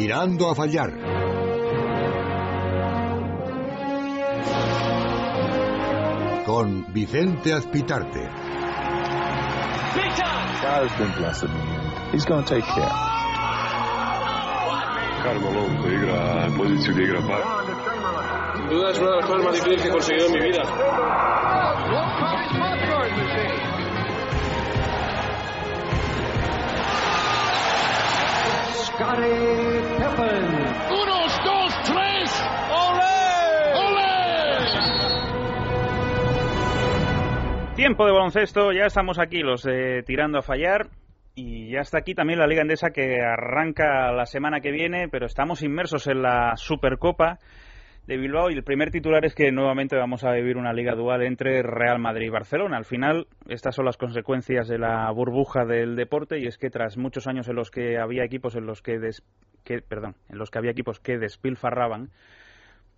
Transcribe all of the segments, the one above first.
Tirando a fallar. Con Vicente Azpitarte. God's been blessing me. He's going to take care. Carmelo igra en posición de igra par. Sin duda es una de las cosas más difíciles que he conseguido en mi vida. Scotty Pippen. Unos, dos, tres. ¡Olé! ¡Olé! Tiempo de baloncesto, ya estamos aquí los de Tirando a Fallar y ya está aquí también la Liga Endesa que arranca la semana que viene, pero estamos inmersos en la Supercopa de Bilbao y el primer titular es que nuevamente vamos a vivir una liga dual entre Real Madrid y Barcelona. Al final, estas son las consecuencias de la burbuja del deporte y es que tras muchos años en los que había equipos en los que, des- que- perdón, en los que había equipos que despilfarraban,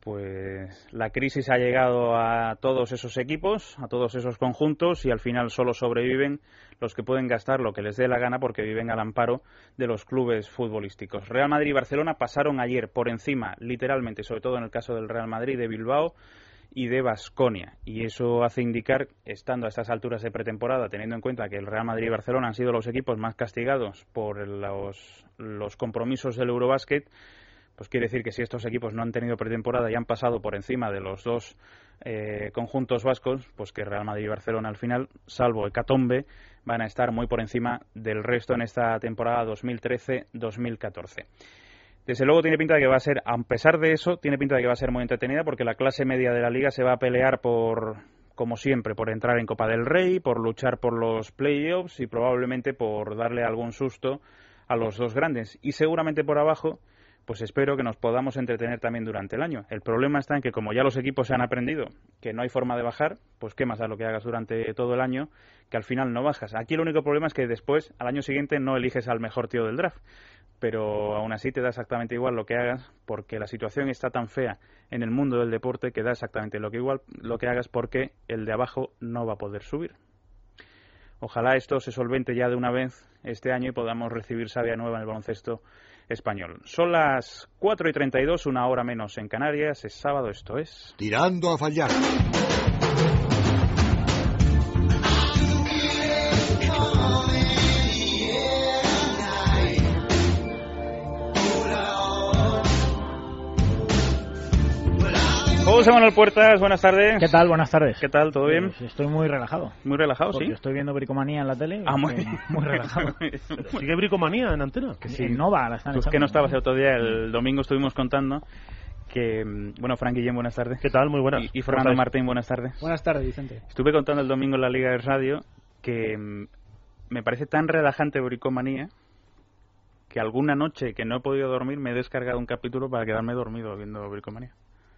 pues la crisis ha llegado a todos esos equipos, a todos esos conjuntos y al final solo sobreviven los que pueden gastar lo que les dé la gana porque viven al amparo de los clubes futbolísticos. Real Madrid y Barcelona pasaron ayer por encima, literalmente, sobre todo en el caso del Real Madrid de Bilbao y de Basconia. Y eso hace indicar, estando a estas alturas de pretemporada, teniendo en cuenta que el Real Madrid y Barcelona han sido los equipos más castigados por los, los compromisos del Eurobásquet, pues quiere decir que si estos equipos no han tenido pretemporada y han pasado por encima de los dos eh, conjuntos vascos, pues que Real Madrid y Barcelona al final, salvo Hecatombe, van a estar muy por encima del resto en esta temporada 2013-2014. Desde luego tiene pinta de que va a ser, a pesar de eso, tiene pinta de que va a ser muy entretenida porque la clase media de la liga se va a pelear por, como siempre, por entrar en Copa del Rey, por luchar por los playoffs y probablemente por darle algún susto a los dos grandes. Y seguramente por abajo, pues espero que nos podamos entretener también durante el año. El problema está en que como ya los equipos se han aprendido que no hay forma de bajar, pues qué más da lo que hagas durante todo el año, que al final no bajas. Aquí el único problema es que después, al año siguiente, no eliges al mejor tío del draft. Pero aún así te da exactamente igual lo que hagas, porque la situación está tan fea en el mundo del deporte que da exactamente lo que igual lo que hagas porque el de abajo no va a poder subir. Ojalá esto se solvente ya de una vez este año y podamos recibir savia nueva en el baloncesto español. Son las 4 y 32, una hora menos en Canarias. Es sábado, esto es. Tirando a fallar. José Manuel Puertas, buenas tardes. ¿Qué tal? Buenas tardes. ¿Qué tal? ¿Todo bien? Pues estoy muy relajado. Muy relajado, Porque sí. estoy viendo bricomanía en la tele. Ah, muy, muy relajado. ¿Sigue bricomanía en antena? Que si no va, la están Pues que no estabas el otro día, el domingo estuvimos contando que, mm, bueno, Frank Guillén, buenas tardes. ¿Qué tal? Muy buenas. Y, y ¿Cómo Fernando? Martín, buenas tardes. Buenas tardes, Vicente. Estuve contando el domingo en la Liga de Radio que mm, me parece tan relajante bricomanía que alguna noche que no he podido dormir me he descargado un capítulo para quedarme dormido viendo bricomanía.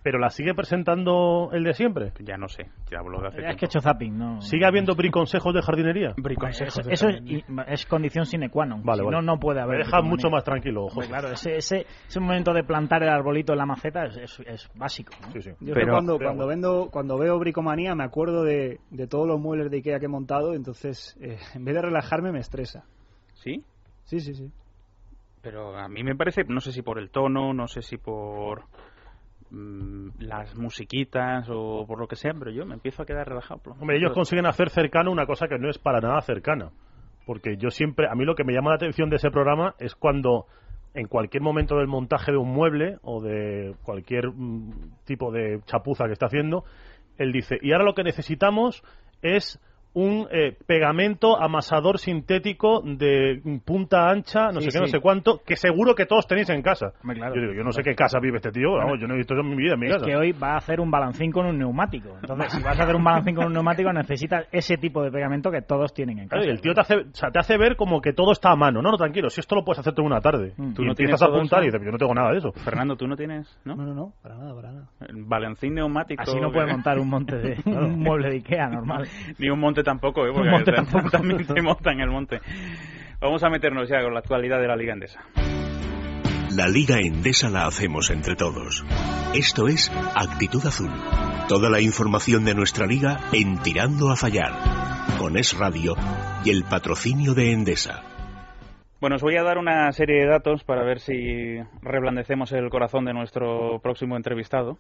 ¿Pero la sigue presentando el de siempre? Ya no sé, ya hablo de hace Es que he hecho zapping, ¿no? ¿Sigue habiendo briconsejos de jardinería? Briconsejos Eso, de eso es, jardinería. y- es condición sine qua non. Vale, Si vale. no, no puede haber. Me deja mucho más tranquilo, José. claro, ese, ese, ese momento de plantar el arbolito en la maceta es, es, es básico. ¿no? Sí, sí. Yo Pero- que cuando, pero cuando, vendo, cuando veo bricomanía me acuerdo de, de todos los muebles de Ikea que he montado, entonces eh, en vez de relajarme me estresa. ¿Sí? Sí, sí, sí. Pero a mí me parece, no sé si por el tono, no sé si por mm, las musiquitas o por lo que sea, pero yo me empiezo a quedar relajado. Hombre, ellos consiguen hacer cercano una cosa que no es para nada cercana. Porque yo siempre, a mí lo que me llama la atención de ese programa es cuando en cualquier momento del montaje de un mueble o de cualquier mm, tipo de chapuza que está haciendo, él dice, y ahora lo que necesitamos es un eh, pegamento amasador sintético de punta ancha, no Sí, sé qué, no sé cuánto, que seguro que todos tenéis en casa. Hombre, claro. yo digo, yo no sé qué casa vive este tío, vamos, yo no he visto eso en mi vida en mi Es casa. que hoy va a hacer un balancín con un neumático. Entonces, si vas a hacer un balancín con un neumático, necesitas ese tipo de pegamento que todos tienen en casa. Claro, y el tío te hace, o sea, te hace ver como que todo está a mano. No, no, tranquilo, si esto lo puedes hacer tú en una tarde. Mm. Tú ¿Tú no empiezas tienes a apuntar y dices, yo no tengo nada de eso. Fernando, tú no tienes, ¿no? No, no, no, para nada, para nada. El balancín neumático. Así no puede que- montar un monte de un mueble de Ikea normal. Ni un monte tampoco, ¿eh? Porque monte tam- tampoco. también te montan el monte. Vamos a meternos ya con la actualidad de la Liga Endesa. La Liga Endesa la hacemos entre todos. Esto es Actitud Azul. Toda la información de nuestra liga en Tirando a Fallar. Con Es Radio y el patrocinio de Endesa. Bueno, os voy a dar una serie de datos para ver si reblandecemos el corazón de nuestro próximo entrevistado.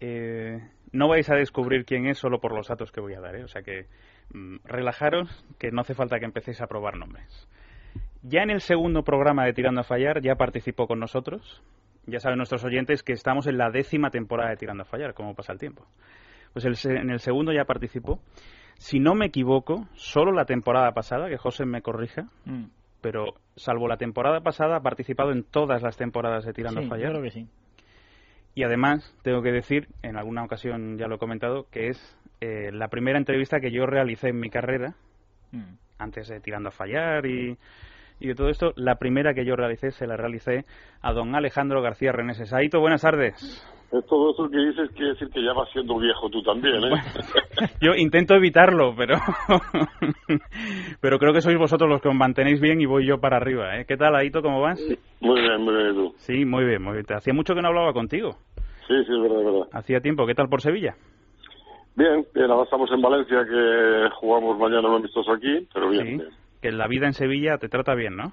Eh, no vais a descubrir quién es solo por los datos que voy a dar, ¿eh? o sea que mm, relajaros, que no hace falta que empecéis a probar nombres. Ya en el segundo programa de Tirando a Fallar ya participó con nosotros. Ya saben nuestros oyentes que estamos en la décima temporada de Tirando a Fallar, cómo pasa el tiempo. Pues el en el segundo ya participó. Si no me equivoco, solo la temporada pasada, que José me corrija, Mm. pero salvo la temporada pasada ha participado en todas las temporadas de Tirando Sí, a yo Fallar. creo que sí. Y además, tengo que decir, en alguna ocasión ya lo he comentado, que es eh, la primera entrevista que yo realicé en mi carrera, Mm. antes de Tirando a Fallar y, y de todo esto, la primera que yo realicé se la realicé a don Alejandro García Reneses. Aito, buenas tardes. Es todo eso que dices quiere decir que ya vas siendo viejo tú también, ¿eh? Yo intento evitarlo, pero pero creo que sois vosotros los que os mantenéis bien y voy yo para arriba. ¿eh? ¿Qué tal, Aito? ¿Cómo vas? Muy bien, muy bien, ¿y tú. Sí, muy bien, muy bien. Hacía mucho que no hablaba contigo. Sí, sí, es verdad, es verdad. Hacía tiempo. ¿Qué tal por Sevilla? Bien, bien, ahora estamos en Valencia, que jugamos mañana un amistoso aquí, pero bien, Sí. bien. Que la vida en Sevilla te trata bien, ¿no?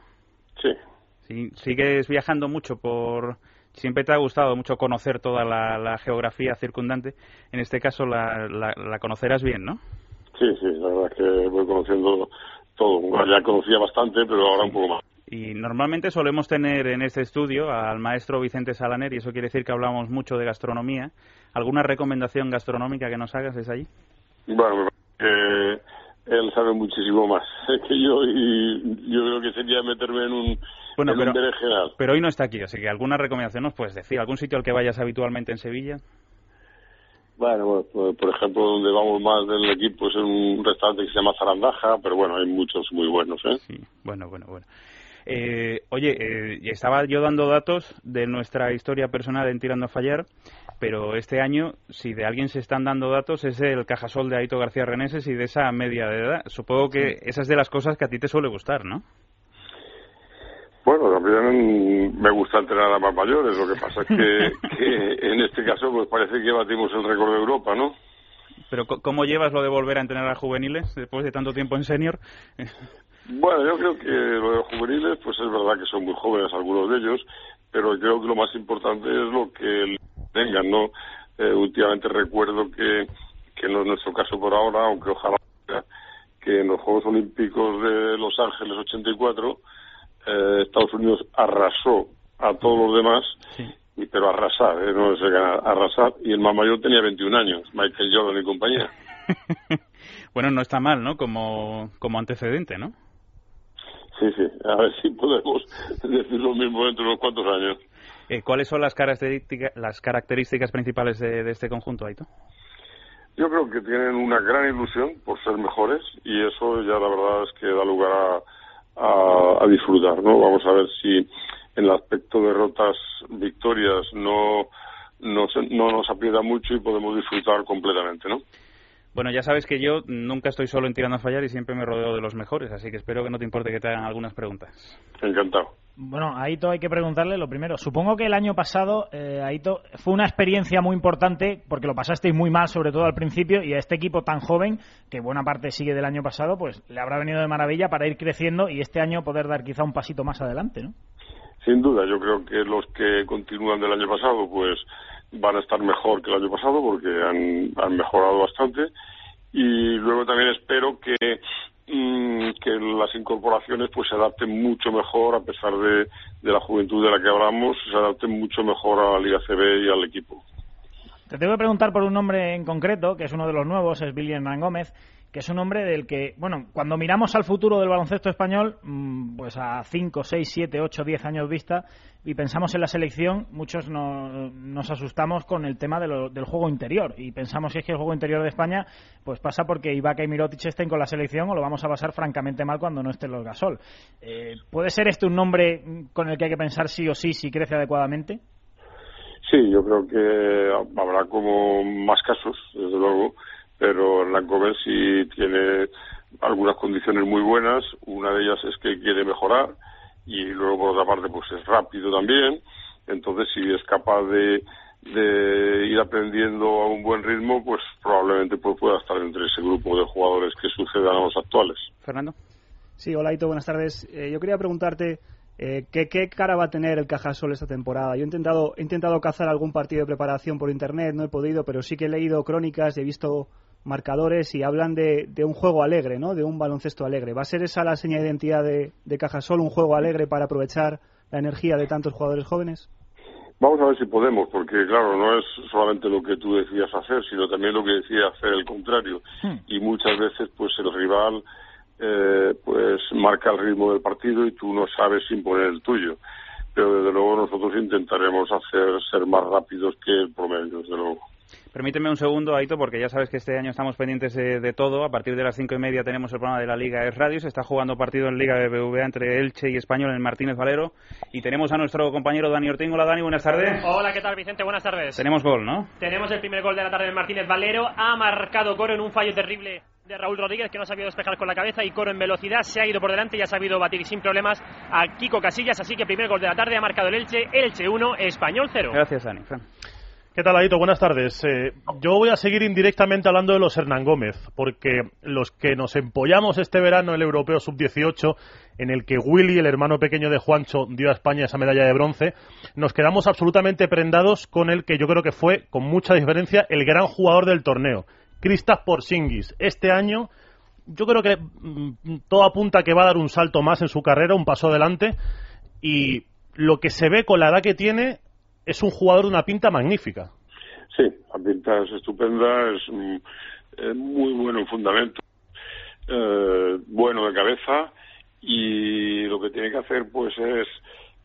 Sí. Sí, sigues viajando mucho por... Siempre te ha gustado mucho conocer toda la, la geografía circundante. En este caso la, la, la conocerás bien, ¿no? Sí, sí, la verdad es que voy conociendo todo. Bueno, ya conocía bastante, pero ahora un poco más. Y normalmente solemos tener en este estudio al maestro Vicente Salaner, y eso quiere decir que hablamos mucho de gastronomía. ¿Alguna recomendación gastronómica que nos hagas desde allí? Bueno, que él sabe muchísimo más que yo y yo creo que sería meterme en un, Bueno, en pero- un. Pero hoy no está aquí, así que alguna recomendación nos puedes decir. ¿Algún sitio al que vayas habitualmente en Sevilla? Bueno, bueno, pues, por ejemplo, donde vamos más del equipo es en un restaurante que se llama Zarandaja, pero bueno, hay muchos muy buenos, ¿eh? Sí, bueno, bueno, bueno. Eh, oye, eh, estaba yo dando datos de nuestra historia personal en Tirando a Fallar, pero este año, si de alguien se están dando datos, es el Cajasol de Aito García Reneses y de esa media de edad. Supongo que esa es de las cosas que a ti te suele gustar, ¿no? Bueno, también me gusta entrenar a más mayores, lo que pasa es que, que en este caso pues parece que batimos el récord de Europa, ¿no? Pero ¿cómo llevas lo de volver a entrenar a juveniles después de tanto tiempo en senior? Bueno, yo creo que lo de los juveniles, pues es verdad que son muy jóvenes algunos de ellos, pero creo que lo más importante es lo que tengan, ¿no? Eh, últimamente recuerdo que, que no es nuestro caso por ahora, aunque ojalá que en los Juegos Olímpicos de Los Ángeles 84 eh, Estados Unidos arrasó a todos los demás, y, pero arrasar, ¿eh? no es ganar, arrasar, y el más mayor tenía 21 años, Michael Jordan y compañía. Bueno, no está mal, ¿no? Como, como antecedente, ¿no? Sí, sí, a ver si podemos decir lo mismo dentro de unos cuantos años. Eh, ¿Cuáles son las características, las características principales de, de este conjunto, Aito? Yo creo que tienen una gran ilusión por ser mejores y eso ya la verdad es que da lugar a, a, a disfrutar, ¿no? Vamos a ver si el aspecto de derrotas, victorias no, no, se- no nos aprieta mucho y podemos disfrutar completamente, ¿no? Bueno, ya sabes que yo nunca estoy solo en tirando a fallar y siempre me rodeo de los mejores, así que espero que no te importe que te hagan algunas preguntas. Encantado. Bueno, a Aito hay que preguntarle lo primero. Supongo que el año pasado, eh, Aito, fue una experiencia muy importante porque lo pasasteis muy mal, sobre todo al principio, y a este equipo tan joven, que buena parte sigue del año pasado, pues le habrá venido de maravilla para ir creciendo y este año poder dar quizá un pasito más adelante, ¿no? Sin duda, yo creo que los que continúan del año pasado, pues van a estar mejor que el año pasado porque han, mejorado bastante. Y luego también espero que, mm, que las incorporaciones pues se adapten mucho mejor, a pesar de, de la juventud de la que hablamos, se adapten mucho mejor a la Liga CB y al equipo. Te tengo que preguntar por un nombre en concreto, que es uno de los nuevos, es Billy Hernán Gómez, que es un hombre del que, bueno, cuando miramos al futuro del baloncesto español, mm, pues a 5, 6, 7, 8, 10 años vista, y pensamos en la selección, muchos no- nos asustamos con el tema del juego interior, y pensamos que es que el juego interior de España, pues pasa porque Ibaka y Mirotic estén con la selección o lo vamos a pasar francamente mal cuando no estén los Gasol. Eh, ¿Puede ser este un nombre con el que hay que pensar sí o sí si crece adecuadamente? Sí, yo creo que habrá como más casos, desde luego, pero Gómez sí tiene algunas condiciones muy buenas. Una de ellas es que quiere mejorar y luego, por otra parte, pues es rápido también. Entonces, si es capaz de, de ir aprendiendo a un buen ritmo, pues probablemente pues, pueda estar entre ese grupo de jugadores que sucedan a los actuales. Fernando. Sí, hola Ito, buenas tardes. Eh, yo quería preguntarte eh, ¿qué, ¿qué, cara va a tener el Cajasol esta temporada. Yo he intentado, he intentado cazar algún partido de preparación por internet, no he podido, pero sí que he leído crónicas, he visto marcadores y hablan de, de, un juego alegre, ¿no? de un baloncesto alegre. ¿Va a ser esa la señal de identidad de, de Cajasol, un juego alegre para aprovechar la energía de tantos jugadores jóvenes? Vamos a ver si podemos, porque claro, no es solamente lo que tú decías hacer, sino también lo que decía hacer el contrario. Hmm. Y muchas veces, pues el rival eh, pues marca el ritmo del partido y tú no sabes imponer el tuyo. Pero desde luego nosotros intentaremos hacer ser más rápidos que el promedio, desde luego. Permíteme un segundo, Aito, porque ya sabes que este año estamos pendientes de, todo. A partir de las cinco y media tenemos el programa de la Liga Es Radio. Se está jugando partido en Liga BBVA entre Elche y Español en Martínez Valero. Y tenemos a nuestro compañero Dani Ortín. Hola, Dani, buenas tardes. Hola, ¿qué tal, Vicente? Buenas tardes. Tenemos gol, ¿no? Tenemos el primer gol de la tarde en Martínez Valero. Ha marcado Coro en un fallo terrible de Raúl Rodríguez, que no ha sabido despejar con la cabeza y Coro en velocidad se ha ido por delante y ha sabido batir sin problemas a Kiko Casillas. Así que primer gol de la tarde ha marcado el Elche, Elche 1, Español 0. Gracias, Dani. ¿Qué tal, Adito? Buenas tardes. Eh, yo voy a seguir indirectamente hablando de los Hernán Gómez, porque los que nos empollamos este verano el Europeo Sub-18, en el que Willy, el hermano pequeño de Juancho, dio a España esa medalla de bronce, nos quedamos absolutamente prendados con el que yo creo que fue, con mucha diferencia, el gran jugador del torneo. Kristaps Porzingis. Este año yo creo que mm, todo apunta a que va a dar un salto más en su carrera, un paso adelante y lo que se ve con la edad que tiene es un jugador de una pinta magnífica. Sí, la pinta es estupenda, es, muy bueno en fundamento, eh, bueno de cabeza y lo que tiene que hacer pues es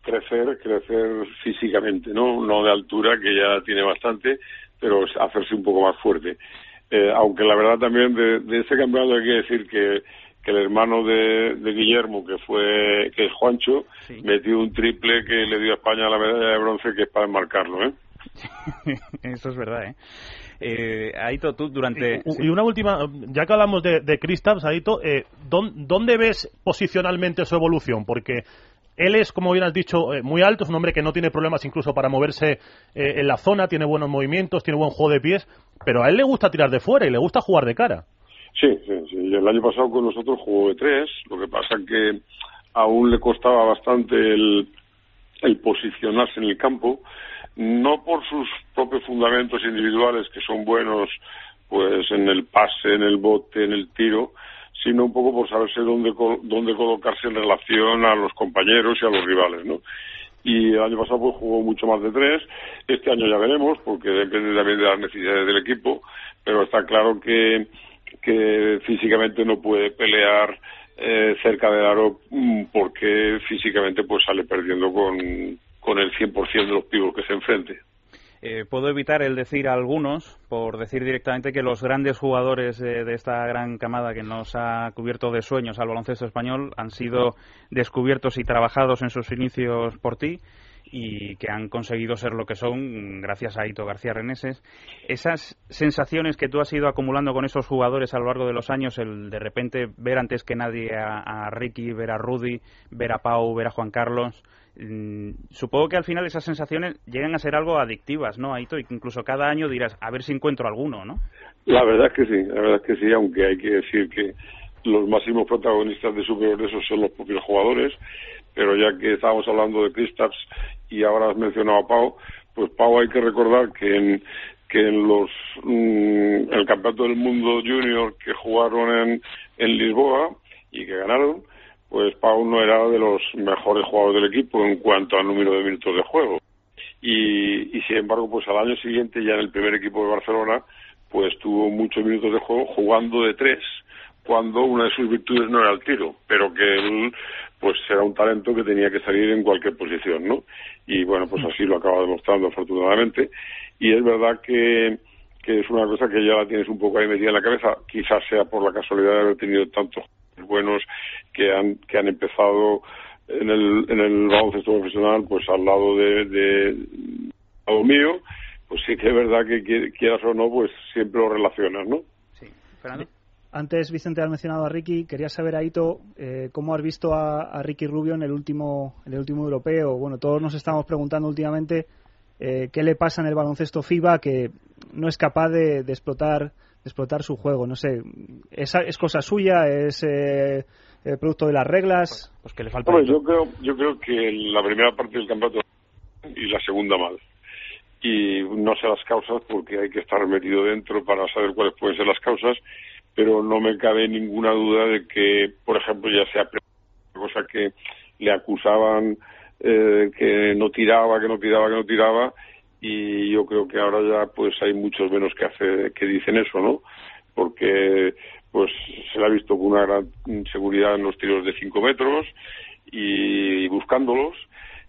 crecer, crecer físicamente, no, no de altura que ya tiene bastante, pero hacerse un poco más fuerte. Eh, aunque la verdad también de, de ese campeonato hay que decir que, que el hermano de, de, Guillermo, que fue que es Juancho, metió un triple que le dio a España la medalla de bronce que es para enmarcarlo, ¿eh? Eso es verdad, ¿eh? Eh, Aito, tú durante... Y, una última, ya que hablamos de, de Kristaps, Aito, eh, ¿dónde ves posicionalmente su evolución? Porque él es, como bien has dicho, eh, muy alto, es un hombre que no tiene problemas incluso para moverse eh, en la zona, tiene buenos movimientos, tiene buen juego de pies, pero a él le gusta tirar de fuera y le gusta jugar de cara. Sí, sí, sí. El año pasado con nosotros jugó de tres, lo que pasa que aún le costaba bastante el, el posicionarse en el campo, no por sus propios fundamentos individuales que son buenos pues en el pase, en el bote, en el tiro, sino un poco por saberse dónde, dónde colocarse en relación a los compañeros y a los rivales, ¿no? Y el año pasado pues, jugó mucho más de tres, este año ya veremos, porque depende también de las necesidades del equipo, pero está claro que, que físicamente no puede pelear eh, cerca del aro mm, porque físicamente pues sale perdiendo con, con el 100% de los pibos que se enfrente. Eh, puedo evitar el decir a algunos, por decir directamente que los grandes jugadores de esta gran camada que nos ha cubierto de sueños al baloncesto español han sido descubiertos y trabajados en sus inicios por ti y que han conseguido ser lo que son gracias a Ito García Reneses. Esas sensaciones que tú has ido acumulando con esos jugadores a lo largo de los años, el de repente ver antes que nadie a, a Ricky, ver a Rudy, ver a Pau, ver a Juan Carlos, Mm, supongo que al final esas sensaciones llegan a ser algo adictivas, ¿no, Aito? Incluso cada año dirás, a ver si encuentro alguno, ¿no? La verdad es que sí, la verdad es que sí, aunque hay que decir que los máximos protagonistas de su progreso son los propios jugadores, pero ya que estábamos hablando de Kristaps y ahora has mencionado a Pau, pues Pau hay que recordar que en, que en los mm, el campeonato del mundo junior que jugaron en, en Lisboa y que ganaron, pues Pau no era de los mejores jugadores del equipo en cuanto al número de minutos de juego. Y, y sin embargo, pues al año siguiente, ya en el primer equipo de Barcelona, pues tuvo muchos minutos de juego jugando de tres, cuando una de sus virtudes no era el tiro, pero que él pues era un talento que tenía que salir en cualquier posición, ¿no? Y bueno, pues así lo acaba demostrando afortunadamente. Y es verdad que, que es una cosa que ya la tienes un poco ahí metida en la cabeza, quizás sea por la casualidad de haber tenido tantos buenos que han, que han empezado en el, en el baloncesto profesional, pues al lado de, de lado mío, pues sí que es verdad que quieras o no, pues siempre lo relacionas, ¿no? Sí, Antes Vicente ha mencionado a Ricky, quería saber Aito eh, cómo has visto a, Ricky Rubio en el último en el último europeo. Bueno, todos nos estamos preguntando últimamente eh, qué le pasa en el baloncesto FIBA que no es capaz de, de explotar explotar su juego. No sé, ¿es, es cosa suya? ¿Es eh, eh, producto de las reglas? Pues, pues que le falta. Bueno, yo creo, yo creo que la primera parte del campeonato y la segunda mal. Y no sé las causas porque hay que estar metido dentro para saber cuáles pueden ser las causas, pero no me cabe ninguna duda de que, por ejemplo, ya sea cosa que le acusaban eh, que no tiraba, que no tiraba, que no tiraba, y yo creo que ahora ya pues hay muchos menos que hace, que dicen eso, ¿no? Porque pues se le ha visto con una gran seguridad en los tiros de 5 metros y buscándolos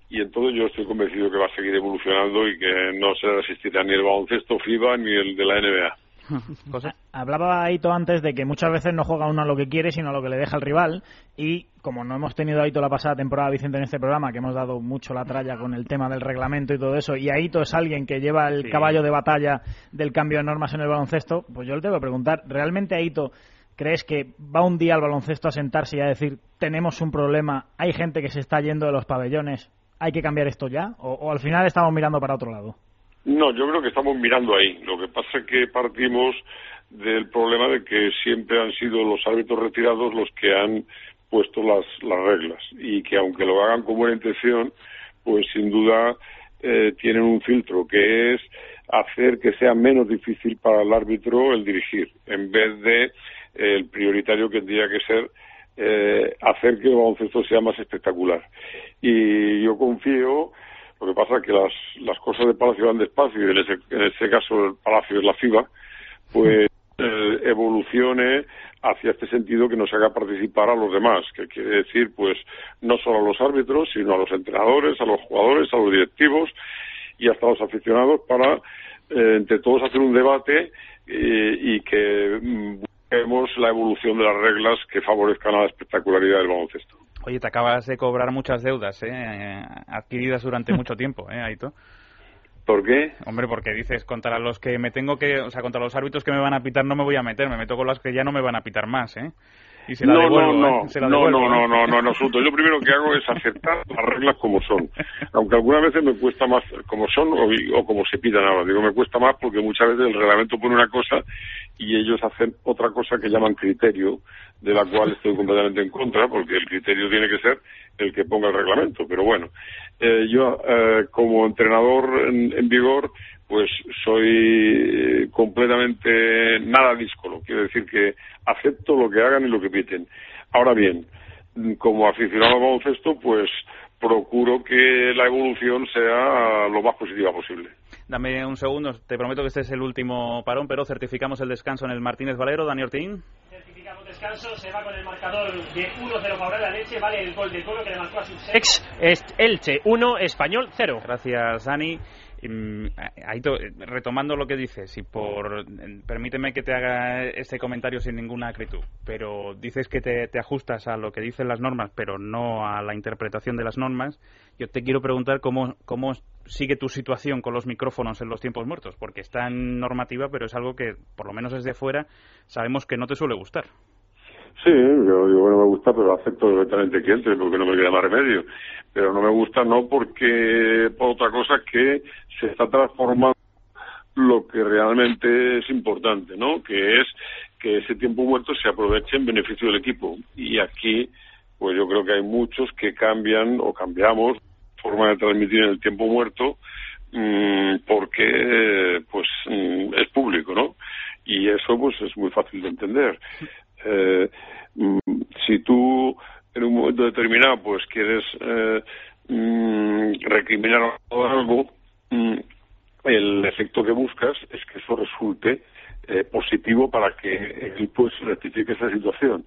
y entonces yo estoy convencido que va a seguir evolucionando y que no se resistirá ni el baloncesto FIBA ni el de la NBA. Hablaba Aito antes de que muchas veces no juega uno a lo que quiere, sino a lo que le deja el rival. Y como no hemos tenido a Aito la pasada temporada, Vicente, en este programa, que hemos dado mucho la tralla con el tema del reglamento y todo eso, y Aito es alguien que lleva el caballo de batalla del cambio de normas en el baloncesto, pues yo le tengo que preguntar, ¿realmente Aito crees que va un día al baloncesto a sentarse y a decir, tenemos un problema, hay gente que se está yendo de los pabellones, hay que cambiar esto ya? o al final estamos mirando para otro lado? No, yo creo que estamos mirando ahí. Lo que pasa es que partimos del problema de que siempre han sido los árbitros retirados los que han puesto las, las reglas y que aunque lo hagan con buena intención, pues sin duda eh, tienen un filtro que es hacer que sea menos difícil para el árbitro el dirigir, en vez de eh, el prioritario que tendría que ser eh, hacer que el baloncesto sea más espectacular. Y yo confío lo que pasa es que las, las cosas de Palacio van despacio y en ese, en ese caso el Palacio es la FIBA, pues eh, evolucione hacia este sentido que nos haga participar a los demás, que quiere decir, pues, no solo a los árbitros, sino a los entrenadores, a los jugadores, a los directivos y hasta a los aficionados para, eh, entre todos, hacer un debate eh, y que mm, busquemos la evolución de las reglas que favorezcan a la espectacularidad del baloncesto. Oye, te acabas de cobrar muchas deudas, ¿eh? Adquiridas durante mucho tiempo, ¿eh, Aito? ¿Por qué? Hombre, porque dices, contra los que me tengo que... O sea, contra los árbitros que me van a pitar no me voy a meter, me meto con los que ya no me van a pitar más, ¿eh? Y se la no, devuelvo, no, no, ¿eh? no, no, no, no, no, no, Yo lo primero que hago es aceptar las reglas como son. Aunque algunas veces me cuesta más como son o, o como se pidan ahora. Digo, me cuesta más porque muchas veces el reglamento pone una cosa y ellos hacen otra cosa que llaman criterio de la cual estoy completamente en contra, porque el criterio tiene que ser el que ponga el reglamento. Pero bueno, eh, yo eh, como entrenador en, vigor, pues soy completamente nada díscolo. Quiero decir que acepto lo que hagan y lo que piten. Ahora bien, como aficionado al baloncesto, pues procuro que la evolución sea lo más positiva posible. Dame un segundo, te prometo que este es el último parón, pero certificamos el descanso en el Martínez Valero. Dani Ortín descanso, se va con el marcador de 1-0 para la leche, vale el gol de Toro que le marcó a su ex Elche 1, Español 0. Gracias, Dani. Mm, retomando lo que dices, y por permíteme que te haga este comentario sin ninguna acritud, pero dices que te, te, ajustas a lo que dicen las normas, pero no a la interpretación de las normas. Yo te quiero preguntar cómo, cómo sigue tu situación con los micrófonos en los tiempos muertos, porque está en normativa, pero es algo que, por lo menos desde fuera, sabemos que no te suele gustar. Sí, yo digo, bueno, me gusta, pero acepto directamente que entre porque no me queda más remedio. Pero no me gusta no porque, por otra cosa, que se está transformando lo que realmente es importante, ¿no? Que es que ese tiempo muerto se aproveche en beneficio del equipo. Y aquí, pues yo creo que hay muchos que cambian o cambiamos forma de transmitir en el tiempo muerto mmm, porque, pues, mmm, es público, ¿no? Y eso, pues, es muy fácil de entender. Eh, mm, si tú en un momento determinado pues quieres eh, mm, recriminar algo, mm, el efecto que buscas es que eso resulte eh, positivo para que el pues rectifique esa situación.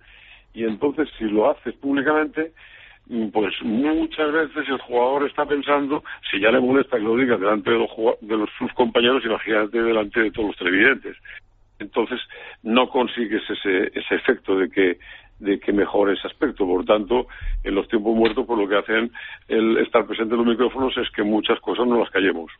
Y entonces, si lo haces públicamente, pues muchas veces el jugador está pensando, si ya le molesta que lo diga delante de, los, de los, sus compañeros, imagínate delante de todos los televidentes entonces no consigues ese, ese efecto de que de que mejore ese aspecto. Por tanto, en los tiempos muertos, por lo que hacen el estar presente en los micrófonos es que muchas cosas no las callemos.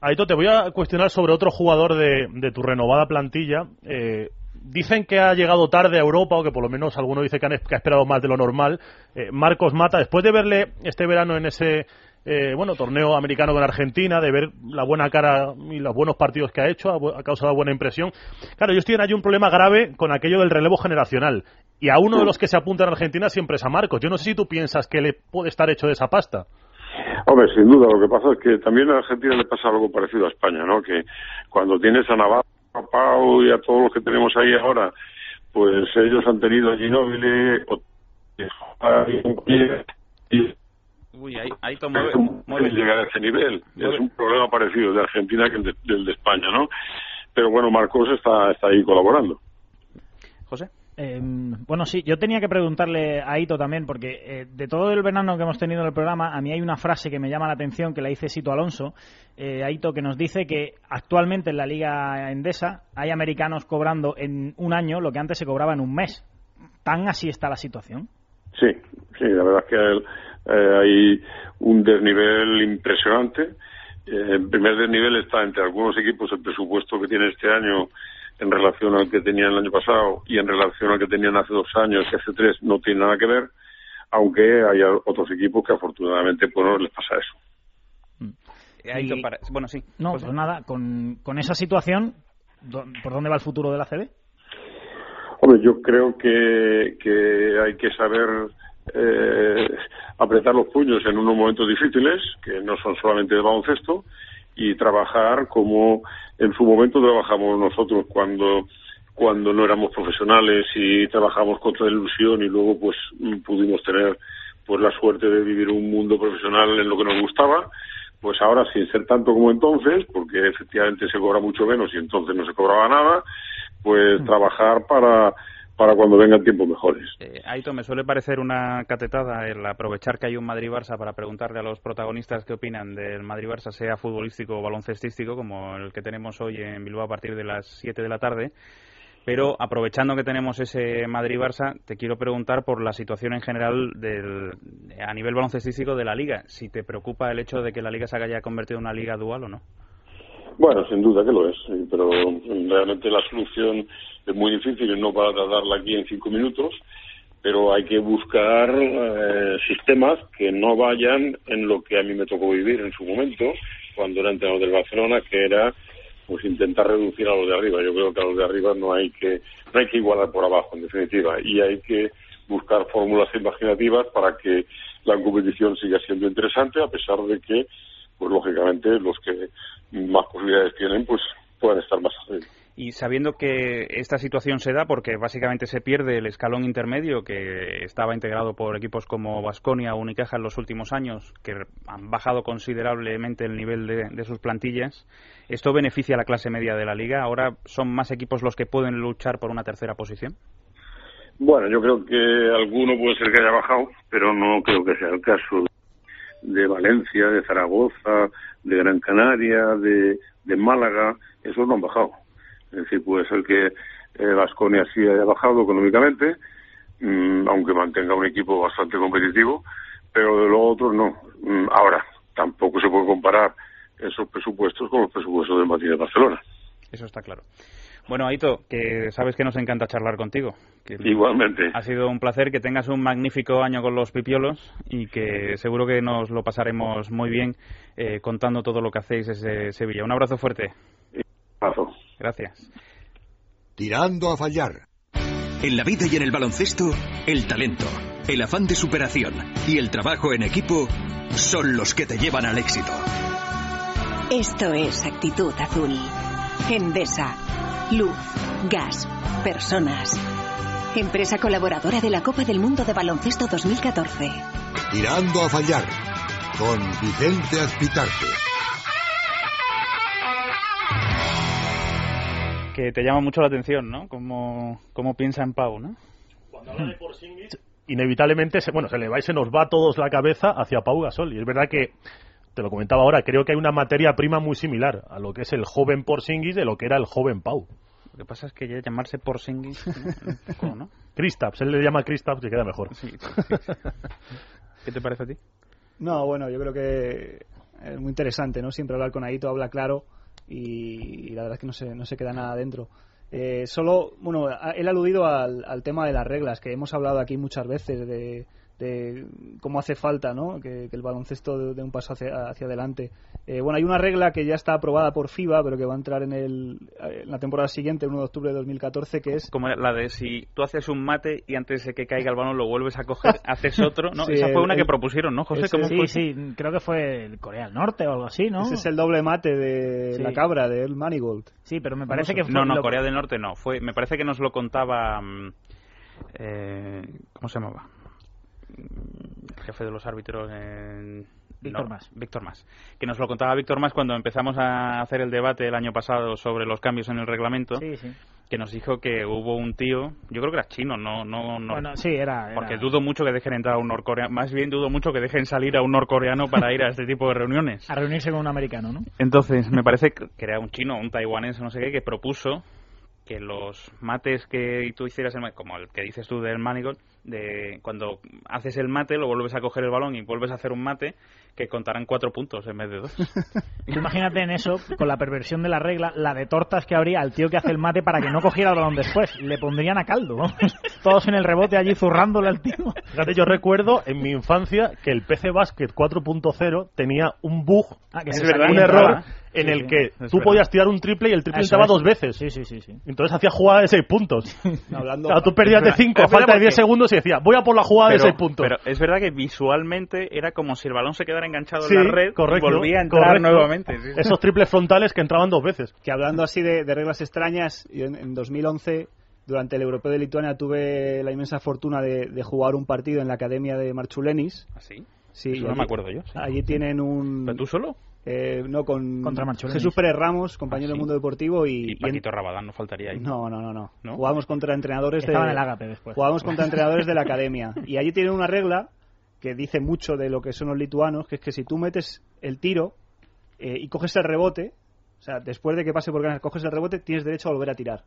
Aito, te voy a cuestionar sobre otro jugador de, de tu renovada plantilla. Eh, dicen que ha llegado tarde a Europa, o que por lo menos alguno dice que, han, ha esperado más de lo normal. Eh, Marcos Mata, después de verle este verano en ese eh, bueno, torneo americano con Argentina, de ver la buena cara y los buenos partidos que ha hecho, ha, causado buena impresión. Claro, ellos tienen allí un problema grave con aquello del relevo generacional. Y a uno de los que se apunta en Argentina siempre es a Marcos. Yo no sé si tú piensas que le puede estar hecho de esa pasta. Hombre, sin duda, lo que pasa es que también a Argentina le pasa algo parecido a España, ¿no? Que cuando tienes a Navarro, a Pau y a todos los que tenemos ahí ahora, pues ellos han tenido a Ginóbili, y Uy, ahí, ahí to- es mueve, llegar a ese nivel. Mueve- Es un problema parecido de Argentina que el de, del de España, ¿no? Pero bueno, Marcos está, está ahí colaborando. José. Eh, bueno, sí, yo tenía que preguntarle a Ito también, porque eh, de todo el verano que hemos tenido en el programa, a mí hay una frase que me llama la atención, que la dice Sito Alonso, eh, Aito, que nos dice que actualmente en la Liga Endesa hay americanos cobrando en un año lo que antes se cobraba en un mes. ¿Tan así está la situación? Sí, sí, la verdad es que el- eh, hay un desnivel impresionante. Eh, en primer desnivel está entre algunos equipos el presupuesto que tiene este año en relación al que tenían el año pasado y en relación al que tenían hace dos años y hace tres no tiene nada que ver, aunque hay otros equipos que afortunadamente pues, no les pasa eso. Eh, Y- para- Bueno, sí. No, José. pues nada, con, con esa situación, ¿dó- ¿por dónde va el futuro de la CB? Hombre, yo creo que, que hay que saber eh, apretar los puños en unos momentos difíciles, que no son solamente de baloncesto, y trabajar como en su momento trabajamos nosotros cuando cuando no éramos profesionales y trabajamos con toda ilusión y luego pues mm, pudimos tener pues la suerte de vivir un mundo profesional en lo que nos gustaba pues ahora sin ser tanto como entonces porque efectivamente se cobra mucho menos y entonces no se cobraba nada pues trabajar para para cuando vengan tiempos mejores Eh, Aito, me suele parecer una catetada el aprovechar que hay un Madrid-Barça para preguntarle a los protagonistas qué opinan del Madrid-Barça, sea futbolístico o baloncestístico, como el que tenemos hoy en Bilbao a partir de las 7 de la tarde. Pero aprovechando que tenemos ese Madrid-Barça, te quiero preguntar por la situación en general del, a nivel baloncestístico de la liga. Si te preocupa el hecho de que la liga se haya convertido en una liga dual o no. Bueno, sin duda que lo es, sí, pero realmente la solución es muy difícil y no para tratarla aquí en cinco minutos, pero hay que buscar eh, sistemas que no vayan en lo que a mí me tocó vivir en su momento, cuando era entrenador del Barcelona, que era pues intentar reducir a los de arriba. Yo creo que a los de arriba no hay que no hay que igualar por abajo, en definitiva, y hay que buscar fórmulas imaginativas para que la competición siga siendo interesante, a pesar de que, pues lógicamente, los que más posibilidades tienen, pues puedan estar más arriba. Y sabiendo que esta situación se da porque básicamente se pierde el escalón intermedio que estaba integrado por equipos como Vasconia o Unicaja en los últimos años, que han bajado considerablemente el nivel de, de sus plantillas, ¿esto beneficia a la clase media de la liga? ¿Ahora son más equipos los que pueden luchar por una tercera posición? Bueno, yo creo que alguno puede ser que haya bajado, pero no creo que sea el caso de Valencia, de Zaragoza, de Gran Canaria, de, Málaga, esos no han bajado. Es decir, puede ser que Vasconia sí haya bajado económicamente, mm, aunque mantenga un equipo bastante competitivo, pero de los otros no. Mm, ahora, tampoco se puede comparar esos presupuestos con los presupuestos del Madrid de Barcelona. Eso está claro. Bueno, Aito, que sabes que nos encanta charlar contigo. Que Igualmente. Ha sido un placer que tengas un magnífico año con los pipiolos y que seguro que nos lo pasaremos muy bien eh, contando todo lo que hacéis desde Sevilla. Un abrazo fuerte. Abrazo. Gracias. Tirando a fallar. En la vida y en el baloncesto, el talento, el afán de superación y el trabajo en equipo son los que te llevan al éxito. Esto es Actitud Azul. Endesa. Luz, gas, personas. Empresa colaboradora de la Copa del Mundo de Baloncesto 2014. Tirando a fallar. Con Vicente Azpitarte. Que te llama mucho la atención, ¿no? Cómo, cómo piensa en Pau, ¿no? Cuando habla de Porzingis, inevitablemente, se, bueno, se le va y se nos va a todos la cabeza hacia Pau Gasol. Y es verdad que, te lo comentaba ahora, creo que hay una materia prima muy similar a lo que es el joven Porzingis de lo que era el joven Pau. Lo que pasa es que ya llamarse Porzingis, poco, ¿no? Kristaps, él le llama Kristaps y queda mejor. Sí, sí, sí. ¿Qué te parece a ti? No, bueno, yo creo que es muy interesante, ¿no? Siempre hablar con Aito, habla claro y, y la verdad es que no se, no se queda nada dentro. Eh, solo, bueno, él ha aludido al, al tema de las reglas, que hemos hablado aquí muchas veces de, de cómo hace falta ¿no? que, que el baloncesto dé un paso hacia, hacia adelante. Eh, bueno, hay una regla que ya está aprobada por FIBA, pero que va a entrar en, el, en la temporada siguiente, 1 de octubre de 2014, que es... Como la de si tú haces un mate y antes de que caiga el balón lo vuelves a coger, haces otro, ¿no? Sí, Esa fue el- una que el- propusieron, ¿no, José? ese- ¿Cómo Sí, fue? sí, creo que fue el Corea del Norte o algo así, ¿no? Ese es el doble mate de Sí. la cabra, de El Manigold. Sí, pero me parece que fue... No, no, lo- Corea del Norte no. Fue, me parece que nos lo contaba. mm, eh, ¿Cómo se llamaba? Jefe de los árbitros en. Víctor no, Mas. Víctor Mas. Que nos lo contaba Víctor Mas cuando empezamos a hacer el debate el año pasado sobre los cambios en el reglamento. Sí, sí. Que nos dijo que hubo un tío, yo creo que era chino, no, no, no Bueno, sí, era... era- porque dudo mucho que dejen entrar a un norcoreano, más bien dudo mucho que dejen salir a un norcoreano para ir a este tipo de reuniones. A reunirse con un americano, ¿no? Entonces, me parece que era un chino, un taiwanés, no sé qué, que propuso que los mates que tú hicieras, el ma- como el que dices tú del Manigold, de cuando haces el mate, lo vuelves a coger el balón y vuelves a hacer un mate, que contarán cuatro puntos en vez de dos. Imagínate en eso, con la perversión de la regla, la de tortas que habría al tío que hace el mate para que no cogiera el balón después. Le pondrían a caldo, ¿no? Todos en el rebote allí zurrándole al tío. Fíjate, yo recuerdo en mi infancia que el PC Basket 4.0 tenía un bug, Ah, que Es se verdad, un error entraba. En Sí, el que tú verdad. podías tirar un triple y el triple Eso entraba es. dos veces. Sí, sí, sí, sí. Entonces hacía jugada de 6 puntos. Hablando, tú perdías de 5 a falta de 10 porque- segundos y decía, voy a por la jugada de 6 puntos. pero es verdad que visualmente era como si el balón se quedara enganchado Sí, en la red correcto, y volvía a entrar correcto. nuevamente. sí. Esos triples frontales que entraban dos veces. que hablando así de, de reglas extrañas, yo en, en 2011, durante el Europeo de Lituania, tuve la inmensa fortuna de, de jugar un partido en la Academia de Marchulenis. ¿Así? Sí, Eso no allí- me acuerdo yo. sí. Allí tienen un... ¿Pero tú solo? Eh, no, con Contra. Jesús Pérez Ramos, compañero ¿Ah, sí? del mundo deportivo, y... Y y en- Paquito Rabadán no faltaría ahí. No, no, no, no. ¿No? Jugábamos contra entrenadores Estaba en de... el Ágape después. Jugábamos contra entrenadores de la academia. Y allí tienen una regla que dice mucho de lo que son los lituanos, que es que si tú metes el tiro eh, y coges el rebote, o sea, después de que pase por ganas, coges el rebote, tienes derecho a volver a tirar.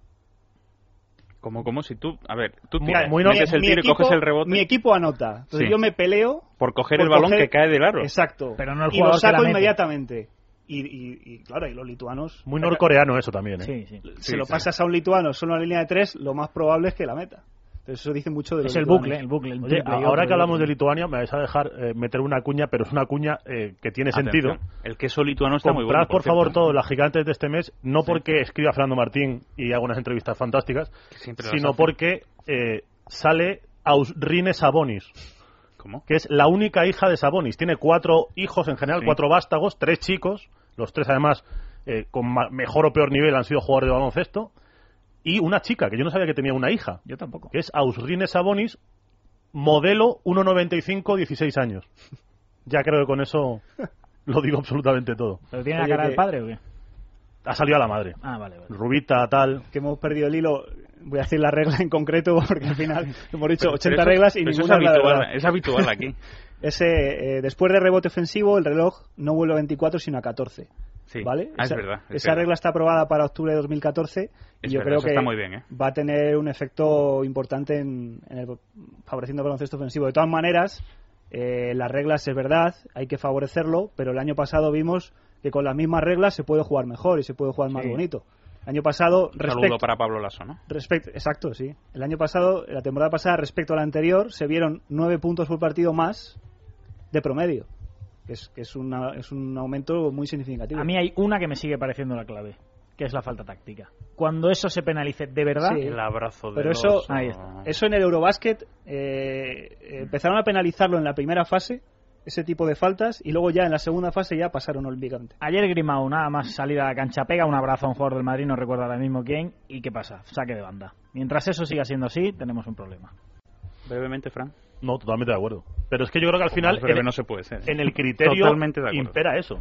Como, como si tú, a ver, tú tiras, muy no- metes el Mi tiro y equipo- coges el rebote Mi equipo anota. Entonces Sí. yo me peleo por coger por el balón coger- que cae del aro. Exacto. Pero no el y lo saco inmediatamente. Y, y- y, claro, y los lituanos. Muy norcoreano eso también, ¿eh? Sí, sí. Se Sí, lo sí. pasas a un lituano solo en la línea de tres, lo más probable es que la meta. Eso dice mucho de los Es el bucle, el bucle. el Oye, ahora que hablamos de Lituania, me vais a dejar eh, meter una cuña, pero es una cuña eh, que tiene sentido. El queso lituano está muy bueno. por, favor, cierto. todos las gigantes de este mes, no porque escriba Fernando Martín y haga unas entrevistas fantásticas, sino porque eh, sale Ausrine Sabonis, ¿Cómo? que es la única hija de Sabonis. Tiene cuatro hijos en general, Sí. cuatro vástagos, tres chicos, los tres además eh, con ma- mejor o peor nivel han sido jugadores de baloncesto, y una chica, que yo no sabía que tenía una hija, Yo tampoco. que es Ausrine Sabonis, modelo 1,95, 16 años. Ya creo que con eso lo digo absolutamente todo. ¿Pero tiene la cara del padre o qué? Ha salido a la madre. Ah, vale, vale. Rubita, tal. Que hemos perdido el hilo. Voy a decir la regla en concreto porque al final hemos dicho Pero- 80 pero eso- reglas y ninguna es habitual, es habitual aquí. Ese, eh, después de rebote ofensivo, el reloj no vuelve a 24 sino a 14. Sí. ¿Vale? Ah, es esa, verdad. es esa verdad. regla está aprobada para octubre de 2014 y Es yo verdad, creo que está muy bien, ¿eh? va a tener un efecto importante en, en el, favoreciendo el baloncesto ofensivo. De todas maneras, eh, las reglas es verdad, hay que favorecerlo, pero el año pasado vimos que con las mismas reglas se puede jugar mejor y se puede jugar más Sí. bonito. El año pasado, Un respecto, saludo para Pablo Lasso, ¿no? Respecto, exacto, sí. El año pasado, la temporada pasada, respecto a la anterior, se vieron nueve puntos por partido más de promedio. Que es, que es, una- es un aumento muy significativo. A mí hay una que me sigue pareciendo la clave, que es la falta táctica. Cuando eso se penalice de verdad, Sí. El abrazo de Pero eso. Ahí está. eso en el Eurobasket eh, empezaron a penalizarlo en la primera fase, ese tipo de faltas, y luego ya en la segunda fase ya pasaron al ayer Grimao nada más salir a la cancha pega un abrazo a un jugador del Madrid, no recuerdo ahora mismo quién, y ¿qué pasa? Saque de banda. Mientras eso siga siendo así, tenemos un problema. Brevemente, Fran. No, totalmente de acuerdo. Pero es que yo creo que al final en, no se puede ser. en el criterio Totalmente de acuerdo. impera eso.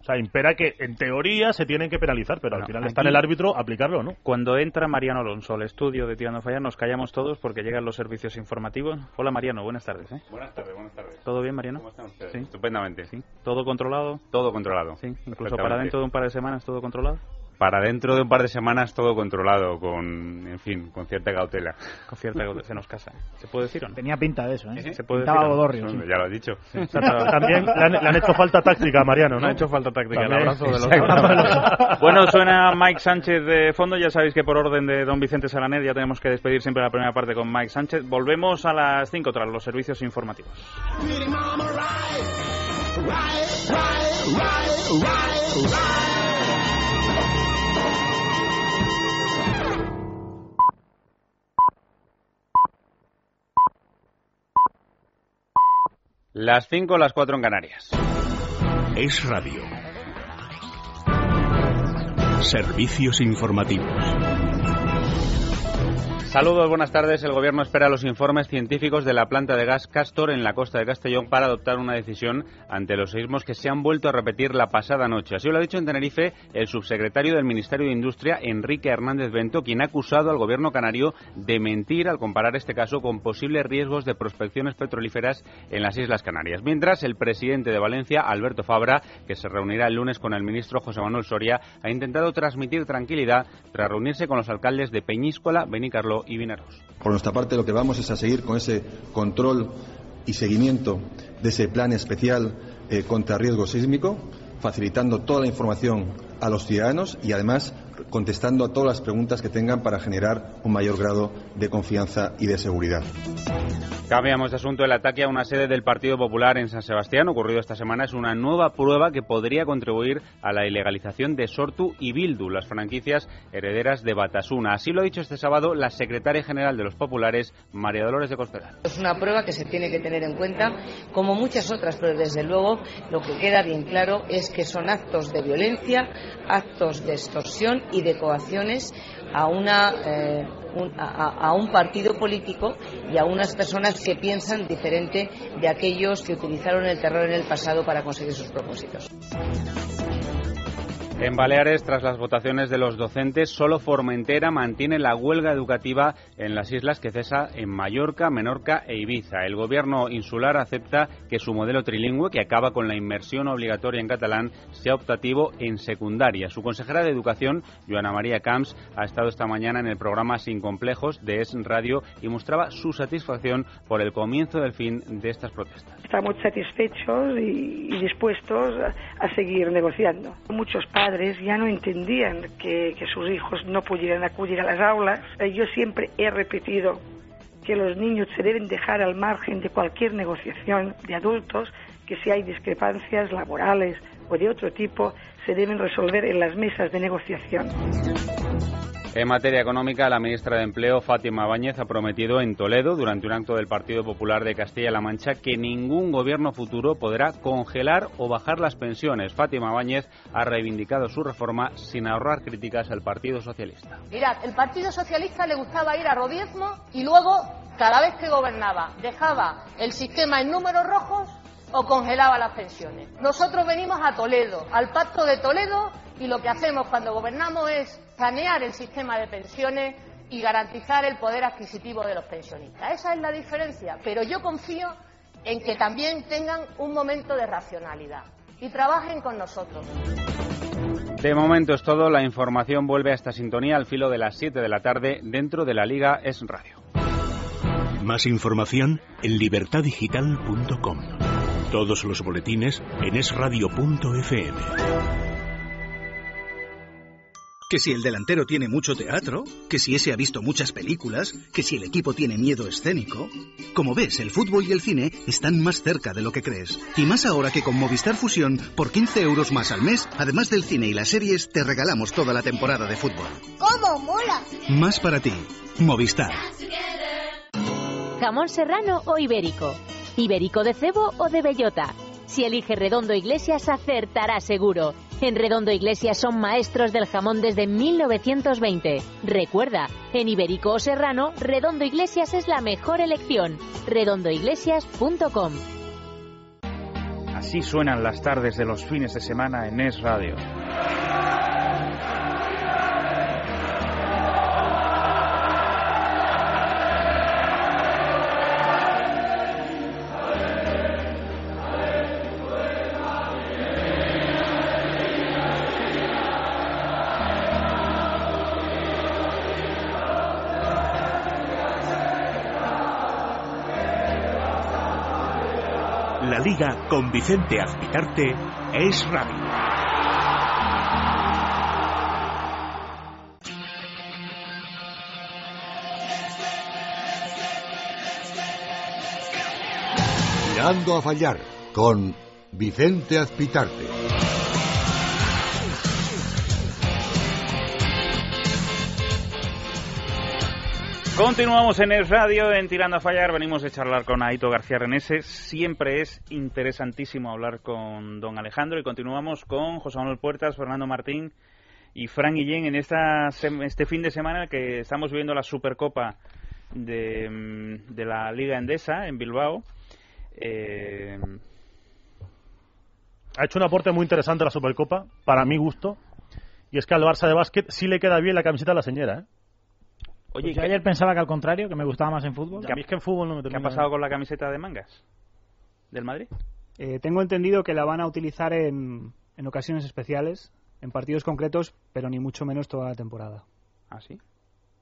O sea, impera que en teoría se tienen que penalizar, pero Bueno, al final aquí- está en el árbitro aplicarlo, ¿no? Cuando entra Mariano Alonso al estudio de Tirando a Fallar, nos callamos todos porque llegan los servicios informativos. Hola Mariano, buenas tardes. ¿eh? Buenas tardes, buenas tardes. ¿Todo bien, Mariano? ¿Cómo están ustedes? Sí. Estupendamente. ¿Sí? ¿Todo controlado? Todo controlado. Sí, incluso para dentro de un par de semanas todo controlado. Para dentro de un par de semanas todo controlado, con, en fin, con cierta cautela. Con cierta cautela, se nos casa. ¿Se puede decir o no? Tenía pinta de eso, ¿eh? ¿Se puede Pintaba decir o no? Sí, sí. Ya lo has dicho. También le han, le han hecho falta táctica a Mariano, ¿no? Le ha hecho falta táctica, el abrazo de los. Bueno, suena Mike Sánchez de fondo. Ya sabéis que por orden de don Vicente Salanet ya tenemos que despedir siempre la primera parte con Mike Sánchez. Volvemos a las 5 tras los servicios informativos. Las 5, las 4 en Canarias. Es radio. Servicios informativos. Saludos, buenas tardes. El Gobierno espera los informes científicos de la planta de gas Castor en la costa de Castellón para adoptar una decisión ante los seísmos que se han vuelto a repetir la pasada noche. Así lo ha dicho en Tenerife el subsecretario del Ministerio de Industria, Enrique Hernández Bento, quien ha acusado al Gobierno canario de mentir al comparar este caso con posibles riesgos de prospecciones petrolíferas en las Islas Canarias. Mientras, el presidente de Valencia, Alberto Fabra, que se reunirá el lunes con el ministro José Manuel Soria, ha intentado transmitir tranquilidad tras reunirse con los alcaldes de Peñíscola, Por nuestra parte, lo que vamos es a seguir con ese control y seguimiento de ese plan especial eh, contra riesgo sísmico, facilitando toda la información a los ciudadanos y además contestando a todas las preguntas que tengan para generar un mayor grado de confianza y de seguridad. Cambiamos de asunto. El ataque a una sede del Partido Popular en San Sebastián, ocurrido esta semana, es una nueva prueba que podría contribuir a la ilegalización de Sortu y Bildu, las franquicias herederas de Batasuna. Así lo ha dicho este sábado la secretaria general de los populares, María Dolores de Cospedal. Es una prueba que se tiene que tener en cuenta, como muchas otras, pero desde luego lo que queda bien claro es que son actos de violencia, actos de extorsión y de coacciones a, una, eh, un, a, a un partido político y a unas personas que piensan diferente de aquellos que utilizaron el terror en el pasado para conseguir sus propósitos. En Baleares, tras las votaciones de los docentes, solo Formentera mantiene la huelga educativa en las islas que cesa en Mallorca, Menorca e Ibiza. El gobierno insular acepta que su modelo trilingüe, que acaba con la inmersión obligatoria en catalán, sea optativo en secundaria. Su consejera de Educación, Joana María Camps, ha estado esta mañana en el programa Sin Complejos de Es Radio y mostraba su satisfacción por el comienzo del fin de estas protestas. Estamos satisfechos y, dispuestos a, seguir negociando. Muchos ya no entendían que, que, sus hijos no pudieran acudir a las aulas. Eh, Yo siempre he repetido que los niños se deben dejar al margen de cualquier negociación de adultos, que si hay discrepancias laborales o de otro tipo, se deben resolver en las mesas de negociación. En materia económica, la ministra de Empleo, Fátima Báñez, ha prometido en Toledo, durante un acto del Partido Popular de Castilla-La Mancha, que ningún gobierno futuro podrá congelar o bajar las pensiones. Fátima Báñez ha reivindicado su reforma sin ahorrar críticas al Partido Socialista. Mirad, el Partido Socialista le gustaba ir a rodiezmo y luego, cada vez que gobernaba, dejaba el sistema en números rojos o congelaba las pensiones. Nosotros venimos a Toledo, al Pacto de Toledo, y lo que hacemos cuando gobernamos es sanear el sistema de pensiones y garantizar el poder adquisitivo de los pensionistas. Esa es la diferencia, pero yo confío en que también tengan un momento de racionalidad y trabajen con nosotros. De momento es todo. La información vuelve a esta sintonía al filo de las 7 de la tarde dentro de la Liga Es Radio. Más información en libertadigital.com. Todos los boletines en esradio.fm. Que si el delantero tiene mucho teatro, que si ese ha visto muchas películas, que si el equipo tiene miedo escénico. Como ves, el fútbol y el cine están más cerca de lo que crees. Y más ahora que con Movistar Fusión, por 15 euros más al mes, además del cine y las series, te regalamos toda la temporada de fútbol. ¿Cómo mola? Más para ti. Movistar. ¿Jamón serrano o ibérico? ¿Ibérico de cebo o de bellota? Si elige Redondo Iglesias, acertará seguro. En Redondo Iglesias son maestros del jamón desde 1920. Recuerda, en Ibérico o Serrano, Redondo Iglesias es la mejor elección. redondoiglesias.com Así suenan las tardes de los fines de semana en Es Radio. Con Vicente Azpitarte es radio. Tirando a fallar con Vicente Azpitarte. Continuamos en el radio, en Tirando a Fallar. Venimos de charlar con Aito García Renese. Siempre es interesantísimo hablar con don Alejandro. Y continuamos con José Manuel Puertas, Fernando Martín y Fran Guillén en esta, este fin de semana que estamos viviendo la Supercopa de, mm, de la Liga Endesa en Bilbao. Eh, Ha hecho un aporte muy interesante la Supercopa, para mi gusto, y es que al Barça de básquet sí le queda bien la camiseta a la señora, ¿eh? Oye, Pues yo ayer pensaba que al contrario, que me gustaba más en fútbol. A mí es que en fútbol no me ¿Qué ha pasado con la camiseta de mangas del Madrid? Eh, tengo entendido que la van a utilizar en, en ocasiones especiales, en partidos concretos, pero ni mucho menos toda la temporada. ¿Ah, sí?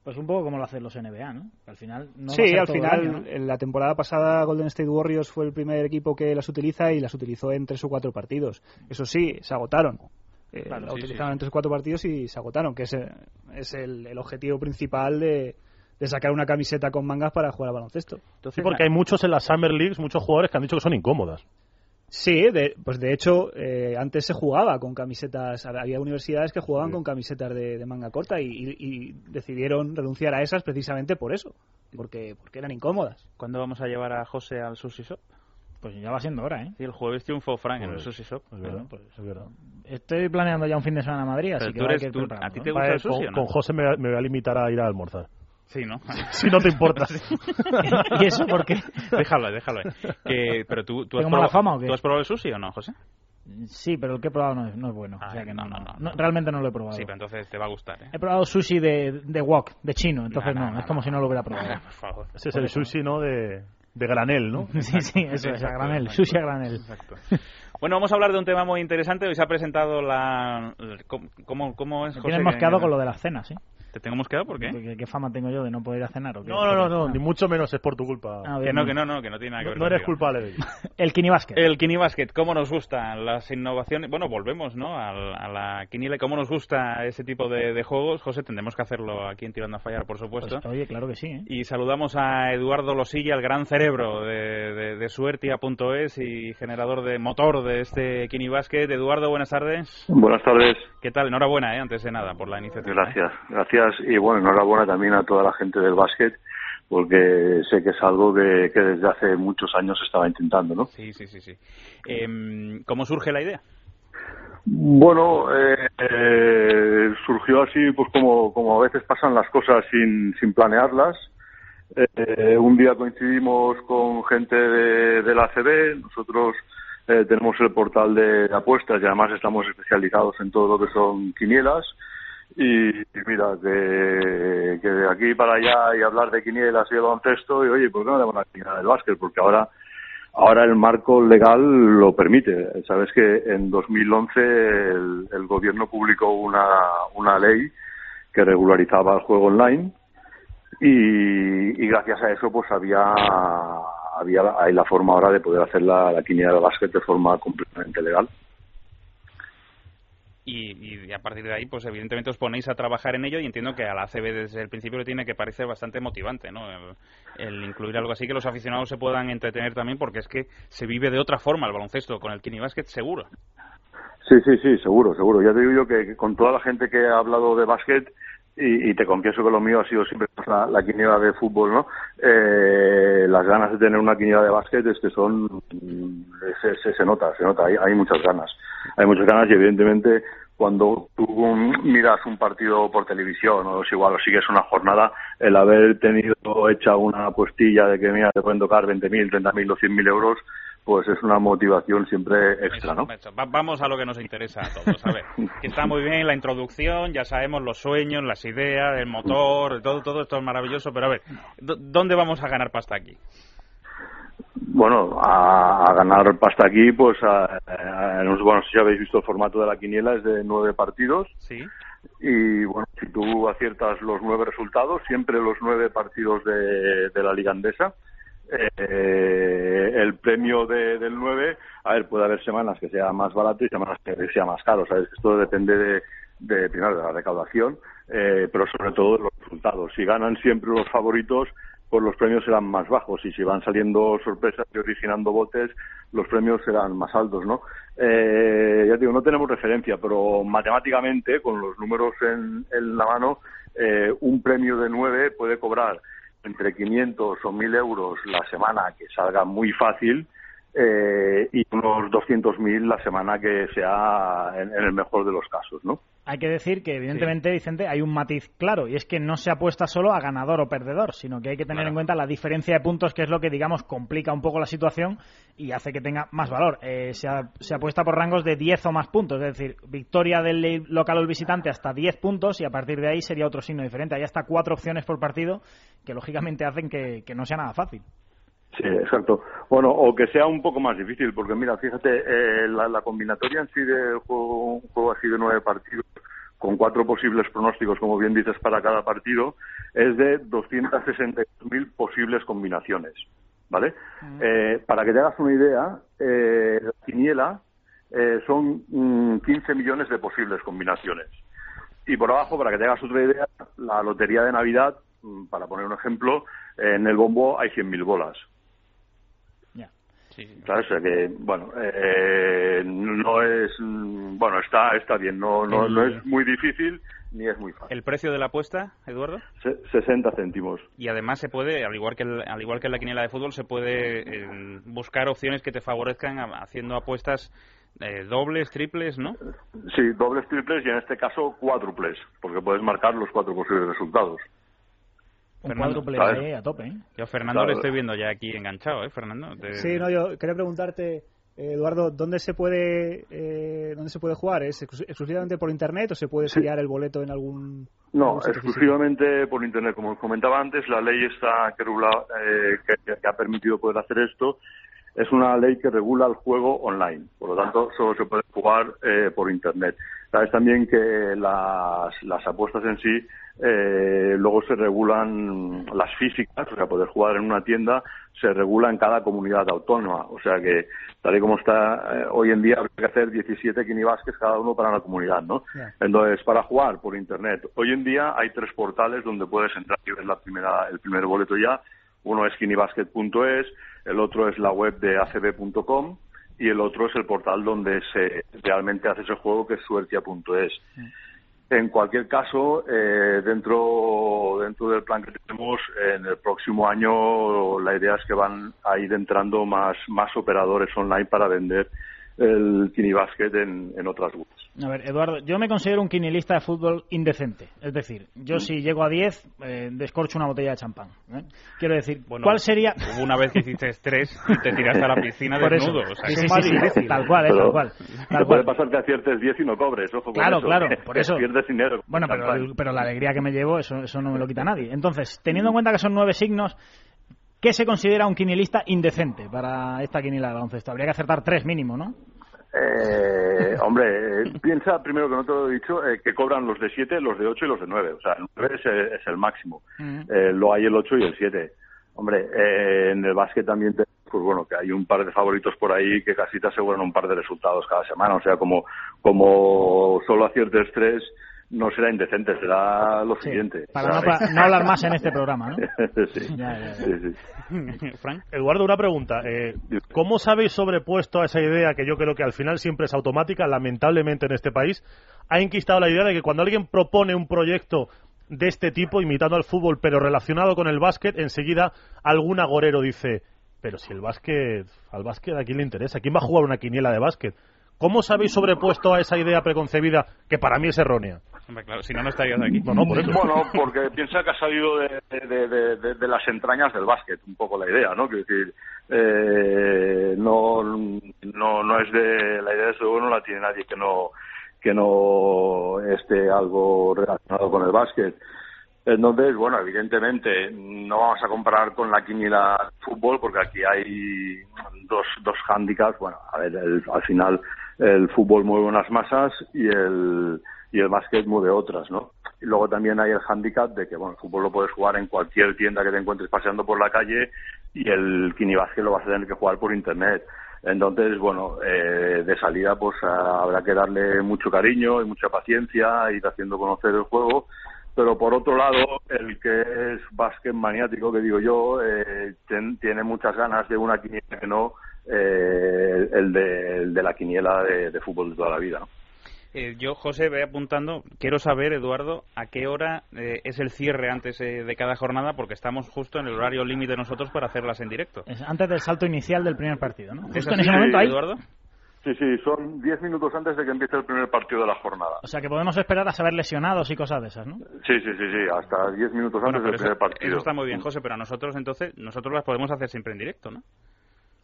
Pues un poco como lo hacen los NBA, ¿no? Al final no sí, al final, año, ¿no? en la temporada pasada Golden State Warriors fue el primer equipo que las utiliza y las utilizó en tres o cuatro partidos. Eso sí, se agotaron. Eh, Claro, la sí, sí, utilizaron sí. en tres o cuatro partidos y se agotaron, que es, es el, el objetivo principal de, de sacar una camiseta con mangas para jugar al baloncesto. Sí, porque hay muchos en las Summer Leagues, muchos jugadores que han dicho que son incómodas. Sí, de, pues de hecho, eh, antes se jugaba con camisetas, había universidades que jugaban con camisetas de, de manga corta y, y- y decidieron renunciar a esas precisamente por eso, porque, porque eran incómodas. ¿Cuándo vamos a llevar a José al Sushi Shop? Pues ya va siendo hora, ¿eh? Sí, el jueves triunfó Frank en el Pues, Sushi Shop. es verdad, pues, es verdad. Estoy planeando ya un fin de semana en Madrid, así que tú eres- ¿a ti te gusta el sushi con, o no? con José me, me voy a limitar a ir a almorzar. Sí, ¿no? si no te importa. ¿Y eso por qué? déjalo, déjalo. ahí. Que- pero tú, tú, has ¿Tengo mala probado- fama o qué? ¿tú has probado el sushi o no, José? Sí, pero el que he probado no es, no es bueno. o sea que no, no, no, realmente no lo he probado. Sí, pero entonces te va a gustar, ¿eh? He probado sushi de, de wok, de chino, entonces No, es como si no lo hubiera probado. Por favor. Ese es el sushi, ¿no? De, de granel, ¿no? Sí, sí, eso es, a granel, exacto. sushi a granel. Exacto. Bueno, vamos a hablar de un tema muy interesante. Hoy se ha presentado la... ¿Cómo, cómo es, José? tienes mosqueado con lo de las cenas, ¿sí? ¿Te tengo mosqueado? ¿Por qué? ¿Qué, qué fama tengo yo de no poder ir a cenar o qué? No, no, no, no, Ah. ni mucho menos es por tu culpa. Ah, Que bien, no, que no, no, que no tiene nada que No, ver no eres contigo. culpable de ello. El Kini Basket. El Kini Basket, cómo nos gustan las innovaciones. Bueno, volvemos, ¿no? Al- A, la quiniela. ¿Cómo nos gusta ese tipo de, de juegos? José, tendremos que hacerlo aquí en Tirando a Fallar, por supuesto. Pues, oye, claro que sí, ¿eh? Y saludamos a Eduardo Losilla, el gran cerebro de, de, de Suertia.es y generador de motor de este Kini Basket. Eduardo, buenas tardes. Buenas tardes. ¿Qué tal? Enhorabuena, ¿eh? antes de nada, por la iniciativa. Gracias, gracias y bueno, enhorabuena también a toda la gente del básquet porque sé que es algo que, que desde hace muchos años se estaba intentando, ¿no? Sí, sí, sí. sí. Em, ¿Cómo surge la idea? Bueno, eh, eh, surgió así, pues como, como a veces pasan las cosas sin, sin planearlas. Eh, un día coincidimos con gente de, de la ACB, nosotros eh, tenemos el portal de apuestas y además estamos especializados en todo lo que son quinielas. Y, mira, que, de aquí para allá y hablar de quinielas y de baloncesto, y oye, ¿por no hacemos la quiniela del básquet? Porque ahora Ahora el marco legal lo permite. Sabes que en 2011 el, el gobierno publicó una, una ley que regularizaba el juego online y, y gracias a eso pues había había hay la forma ahora de poder hacer la, la quiniela de básquet de forma completamente legal. Y, y a partir de ahí, pues evidentemente os ponéis a trabajar en ello y entiendo que a la ACB desde el principio le tiene que parecer bastante motivante, ¿no? El, incluir algo así que los aficionados se puedan entretener también porque es que se vive de otra forma el baloncesto con el Kini Basket seguro. Sí, sí, sí, seguro, seguro. Ya te digo yo que, que con toda la gente que ha hablado de básquet, y, te confieso que lo mío ha sido siempre la, la quiniela de fútbol, ¿no? Eh, las ganas de tener una quiniela de básquet es que son, mm, se, se, se nota, se nota, hay, hay muchas ganas. Hay muchas ganas y evidentemente cuando tú miras un partido por televisión o es igual o sigues una jornada, el haber tenido hecha una apuestilla de que mira te pueden tocar 20.000, 30.000 o 100.000 euros, pues es una motivación siempre extra, ¿no? Va- vamos a lo que nos interesa a todos. A ver, que está muy bien la introducción, ya sabemos los sueños, las ideas, el motor, todo, todo esto es maravilloso, pero a ver, ¿dó- ¿dónde vamos a ganar pasta aquí? Bueno, a, a ganar pasta aquí, pues, a, bueno, si habéis visto el formato de la quiniela, es de nueve partidos. Sí. Y bueno, si tú aciertas los nueve resultados, siempre los nueve partidos de, de la Liga Andesa, eh, el premio de, del 9, a ver, puede haber semanas que sea más barato y semanas que sea más caro, ¿sabes? Esto depende de, de primero, de la recaudación, eh, pero sobre todo de los resultados. Si ganan siempre los favoritos, pues los premios serán más bajos y si van saliendo sorpresas y originando botes, los premios serán más altos, ¿no? Eh, ya digo, no tenemos referencia, pero matemáticamente, con los números en, en la mano, eh, un premio de 9 puede cobrar entre 500 o 1000 euros la semana que salga muy fácil eh, y unos 200.000 la semana que sea en, en el mejor de los casos, ¿no? Hay que decir que, evidentemente, Vicente, hay un matiz claro, y es que no se apuesta solo a ganador o perdedor, sino que hay que tener en cuenta la diferencia de puntos, que es lo que, digamos, complica un poco la situación y hace que tenga más valor. Eh, se, a- se apuesta por rangos de 10 o más puntos, es decir, victoria del local o el visitante hasta 10 puntos y a partir de ahí sería otro signo diferente. Hay hasta cuatro opciones por partido que, lógicamente, hacen que, que no sea nada fácil. Sí, exacto. Bueno, o que sea un poco más difícil, porque mira, fíjate, eh, la, la combinatoria en sí de juego, un juego así de nueve partidos, con cuatro posibles pronósticos, como bien dices, para cada partido, es de 260.000 posibles combinaciones, ¿vale? Eh, para que te hagas una idea, eh, la quiniela eh, son mm, 15 millones de posibles combinaciones. Y por abajo, para que te hagas otra idea, la lotería de Navidad, mm, para poner un ejemplo, en el bombo hay 100.000 bolas. Claro, o sea que, bueno, eh, no es, bueno, está, está bien, no, no, no es muy difícil ni es muy fácil. ¿El precio de la apuesta, Eduardo? Se- 60 céntimos. Y además se puede, al igual que el- al igual que en la quiniela de fútbol, se puede eh, buscar opciones que te favorezcan haciendo apuestas eh, dobles, triples, ¿no? Sí, dobles, triples y en este caso cuádruples, porque puedes marcar los cuatro posibles resultados. Un Fernando, cuádruple a tope, ¿eh? Yo a Fernando Claro. le estoy viendo ya aquí enganchado, ¿eh, Fernando? Te- Sí, no, yo quería preguntarte, eh, Eduardo, ¿dónde se puede eh, dónde se puede jugar? ¿Es exclu- exclusivamente por internet o se puede sellar el boleto en algún No, exclusivamente por Internet. Como os comentaba antes, la ley está que, regula- eh, que, que ha permitido poder hacer esto es una ley que regula el juego online. Por lo tanto, solo se puede jugar eh, por Internet. Sabes también que las, las apuestas en sí eh, luego se regulan las físicas, o sea, poder jugar en una tienda se regula en cada comunidad autónoma. O sea que, tal y como está eh, hoy en día, habría que hacer 17 kinibasques cada uno para la comunidad, ¿no? Entonces, para jugar por Internet, hoy en día hay tres portales donde puedes entrar y ver la primera, el primer boleto ya. Uno es kinibasket.es, el otro es la web de acb.com y el otro es el portal donde se realmente hace ese juego que es suertia.es. En cualquier caso, eh, dentro, dentro del plan que tenemos, en el próximo año la idea es que van a ir entrando más, más operadores online para vender el Kinibasket en, en otras webs. A ver, Eduardo, yo me considero un quinilista de fútbol indecente. Es decir, yo Mm. si llego a 10, eh, descorcho una botella de champán. ¿eh? Quiero decir, Bueno, ¿cuál sería...? Hubo una vez que hiciste tres y te tiraste a la piscina Por eso. desnudo. O sea, Sí, sí, sí, tal cual, eh, tal cual. puede pasar que aciertes 10 y no cobres, ojo con Claro, eso. claro, por eso. Pierdes dinero. Bueno, pero, pero la alegría que me llevo, eso, eso no me lo quita nadie. Entonces, teniendo en cuenta que son nueve signos, ¿qué se considera un quinilista indecente para esta quiniela de baloncesto? Habría que acertar tres mínimo, ¿no? Eh, hombre, eh, piensa primero que no te lo he dicho, eh, que cobran los de 7, los de 8 y los de 9. O sea, el 9 es, el- es el máximo. Eh, lo hay el 8 y el 7. Hombre, eh, en el básquet también, te- pues bueno, que hay un par de favoritos por ahí que casi te aseguran un par de resultados cada semana. O sea, como, como solo aciertes tres, no será indecente, será lo siguiente. Para no, hablar más en este programa, ¿no? sí. Ya, ya, ya. sí, sí. Frank. Eduardo, una pregunta. Eh, ¿Cómo os habéis sobrepuesto a esa idea que yo creo que al final siempre es automática, lamentablemente en este país? Ha enquistado la idea de que cuando alguien propone un proyecto de este tipo, imitando al fútbol, pero relacionado con el básquet, enseguida algún agorero dice, pero si el básquet, al básquet a quién le interesa, ¿quién va a jugar una quiniela de básquet? ¿Cómo os habéis sobrepuesto a esa idea preconcebida que para mí es errónea? Hombre, claro, si no, no estarías aquí. No, no, por eso. Bueno, porque piensa que ha salido de, de- de- de- de las entrañas del básquet, un poco la idea, ¿no? Quiero decir, eh, no, no, no es de la idea de eso, no la tiene nadie que no que no esté algo relacionado con el básquet. Entonces, bueno, evidentemente no vamos a comparar con la quiniela de fútbol porque aquí hay dos, dos hándicaps. Bueno, a ver, el- al final el fútbol mueve unas masas y el, y el básquet mueve otras, ¿no? Y luego también hay el hándicap de que, bueno, el fútbol lo puedes jugar en cualquier tienda que te encuentres paseando por la calle y el Kinibasket lo vas a tener que jugar por internet. Entonces, bueno, eh, de salida pues habrá que darle mucho cariño y mucha paciencia, ir haciendo conocer el juego. Pero por otro lado, el que es básquet maniático, que digo yo, eh, tiene muchas ganas de una quiniela que no eh, el, de, el, de, la quiniela de, de fútbol de toda la vida. ¿no? Eh, yo, José, voy apuntando. Quiero saber, Eduardo, a qué hora eh, es el cierre antes eh, de cada jornada, porque estamos justo en el horario límite nosotros para hacerlas en directo. Es antes del salto inicial del primer partido, ¿no? ¿Es Justo en ese momento ahí. Eduardo? Sí, sí, son 10 minutos antes de que empiece el primer partido de la jornada. O sea que podemos esperar a saber lesionados y cosas de esas, ¿no? Sí, sí, sí, sí, hasta 10 minutos Bueno, antes del primer partido. eso está muy bien, José, pero a nosotros entonces, nosotros las podemos hacer siempre en directo, ¿no?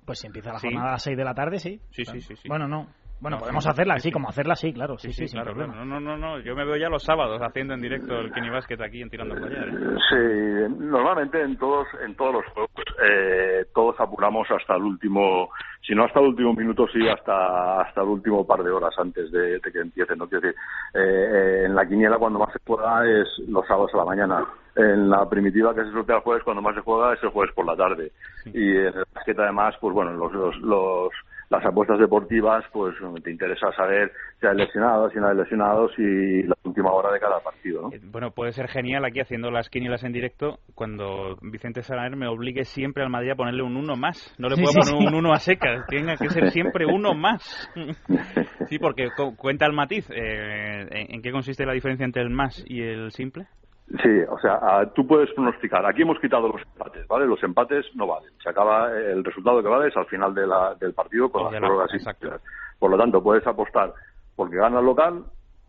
Pues si empieza la jornada a las 6 de la tarde, sí. Sí, sí, sí, sí. Bueno, no. Bueno, No, podemos hacerla, sí, sí, sí. como hacerla, sí, claro. Sí, Sí, sí, sí, sin claro, problema. claro. No, no, no, no. Yo me veo ya los sábados haciendo en directo el Kenny Basket aquí en Tirando Fallar. ¿eh? Sí, normalmente en todos en todos los juegos eh, todos apuramos hasta el último, si no hasta el último minuto, sí hasta hasta el último par de horas antes de, de que empiece. No quiero decir, eh, eh, en la quiniela cuando más se juega es los sábados a la mañana. En la primitiva que se sortea el jueves cuando más se juega es el jueves por la tarde. Y en el basquet además, pues bueno, los, los, los las apuestas deportivas, pues te interesa saber si hay lesionados, si no hay lesionados y la última hora de cada partido, ¿no? Bueno, puede ser genial aquí haciendo las quinielas en directo cuando Vicente Salaner me obligue siempre al Madrid a ponerle un uno más. No le puedo sí, poner sí. un uno a secas, tenga que ser siempre uno más. Sí, porque cu- cuenta el matiz. eh, ¿en, en qué consiste la diferencia entre el más y el simple? Sí, o sea, ah, tú puedes pronosticar. Aquí hemos quitado los empates, ¿vale? Los empates no valen. Se acaba el resultado que vale es al final de la- del partido con las prórrogas. Por lo tanto, puedes apostar porque gana el local,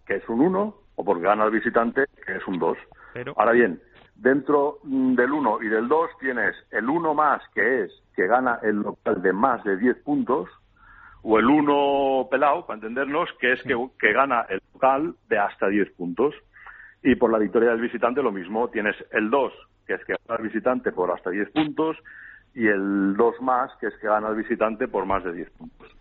que es un 1, o porque gana el visitante, que es un 2. Pero Ahora bien, dentro mm, del 1 y del 2 tienes el 1 más, que es que gana el local de más de 10 puntos, o el 1 pelado, para entendernos, que es que, que gana el local de hasta 10 puntos. Y por la victoria del visitante lo mismo, tienes el 2, que es que gana el visitante por hasta 10 puntos, y el 2 más, que es que gana el visitante por más de 10 puntos.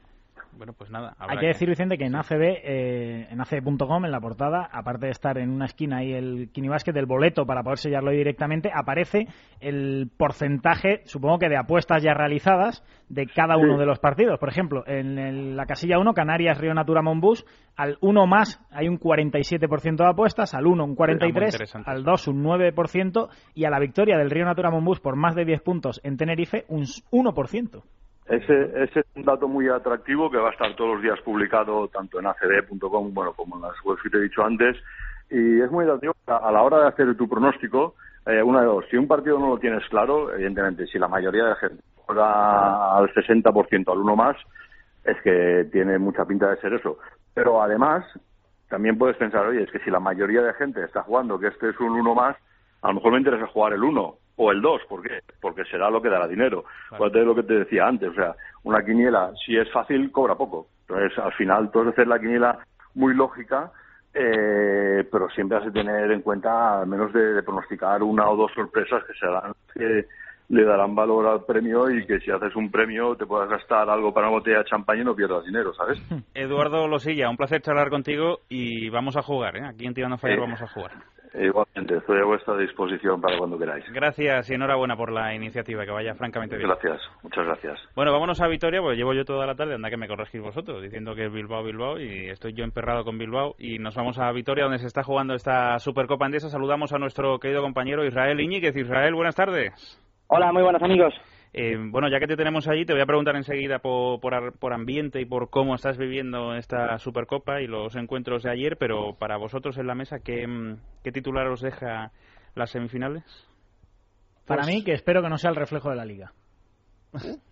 Bueno, pues nada. Hay que decir, Vicente, que en ACB, eh, en ACB.com, en la portada, aparte de estar en una esquina ahí el Kinibasket del boleto para poder sellarlo ahí directamente, aparece el porcentaje, supongo que de apuestas ya realizadas, de cada uno Sí. de los partidos. Por ejemplo, en el- la casilla 1, Canarias, Río Natura, Monbus, al 1 más hay un 47% de apuestas, al 1 un muy 43%, interesante. al 2 un 9% y a la victoria del Río Natura Monbus por más de 10 puntos en Tenerife un 1%. Ese, ese es un dato muy atractivo que va a estar todos los días publicado tanto en acd.com bueno, como en las webs que te he dicho antes. Y es muy atractivo a la hora de hacer tu pronóstico. eh, una de dos, si un partido no lo tienes claro, evidentemente, si la mayoría de la gente juega al 60% al uno más, es que tiene mucha pinta de ser eso. Pero además, también puedes pensar, oye, es que si la mayoría de gente está jugando que este es un uno más, a lo mejor me interesa jugar el uno o el dos. ¿Por qué? Porque será lo que dará dinero. Acuérdate de lo que te decía antes. O sea, una quiniela, si es fácil, cobra poco. Entonces, al final, tú has de hacer la quiniela muy lógica, eh, pero siempre has de tener en cuenta, al menos de, de pronosticar una o dos sorpresas que serán que le darán valor al premio y que si haces un premio te puedas gastar algo para una botella de champaña y no pierdas dinero, ¿sabes? Eduardo Losilla, un placer charlar contigo y vamos a jugar, ¿eh? Aquí en Tirando Fallar Eh, vamos a jugar. Igualmente, estoy a vuestra disposición para cuando queráis. Gracias y enhorabuena por la iniciativa, que vaya francamente bien. Gracias, muchas gracias. Bueno, vámonos a Vitoria, pues llevo yo toda la tarde, anda que me corregís vosotros, diciendo que es Bilbao, Bilbao, y estoy yo emperrado con Bilbao, y nos vamos a Vitoria, donde se está jugando esta Supercopa Andesa. Saludamos a nuestro querido compañero Israel Iñiguez. Israel, buenas tardes. Hola, muy buenas amigos. Eh, bueno, ya que te tenemos allí, te voy a preguntar enseguida por, por, ar- por ambiente y por cómo estás viviendo esta Supercopa y los encuentros de ayer, pero para vosotros en la mesa, ¿qué, mm, qué titular os deja las semifinales? Para Pues- mí, que espero que no sea el reflejo de la liga.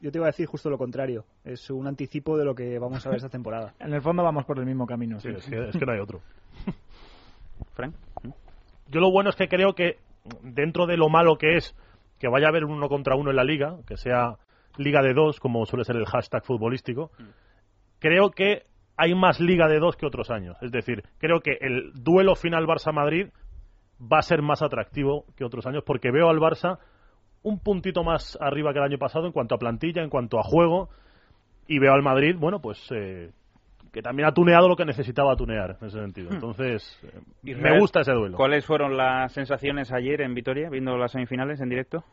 Yo te iba a decir justo lo contrario. Es un anticipo de lo que vamos a ver esta temporada. En el fondo vamos por el mismo camino. Sí, es que, es que no hay otro. Frank. Yo lo bueno es que creo que dentro de lo malo que es que vaya a haber un uno contra uno en la liga, que sea liga de dos, como suele ser el hashtag futbolístico, creo que hay más liga de dos que otros años. Es decir, creo que el duelo final Barça-Madrid va a ser más atractivo que otros años porque veo al Barça un puntito más arriba que el año pasado en cuanto a plantilla, en cuanto a juego, y veo al Madrid, bueno, pues eh, que también ha tuneado lo que necesitaba tunear en ese sentido. Hmm. Entonces, eh, me gusta ese duelo. ¿Cuáles fueron las sensaciones ayer en Vitoria, viendo las semifinales en directo?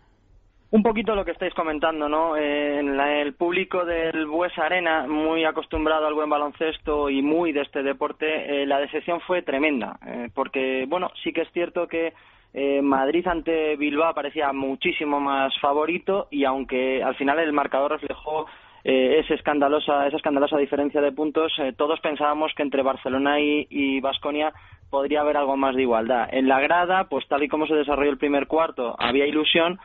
Un poquito lo que estáis comentando, ¿no? Eh, en la- el público del Buesa Arena, muy acostumbrado al buen baloncesto y muy de este deporte, eh, la decepción fue tremenda. eh, porque, bueno, sí que es cierto que eh, Madrid ante Bilbao parecía muchísimo más favorito y aunque al final el marcador reflejó eh, ese escandalosa, esa escandalosa diferencia de puntos, eh, todos pensábamos que entre Barcelona y Vasconia podría haber algo más de igualdad. En la grada, pues tal y como se desarrolló el primer cuarto, había ilusión,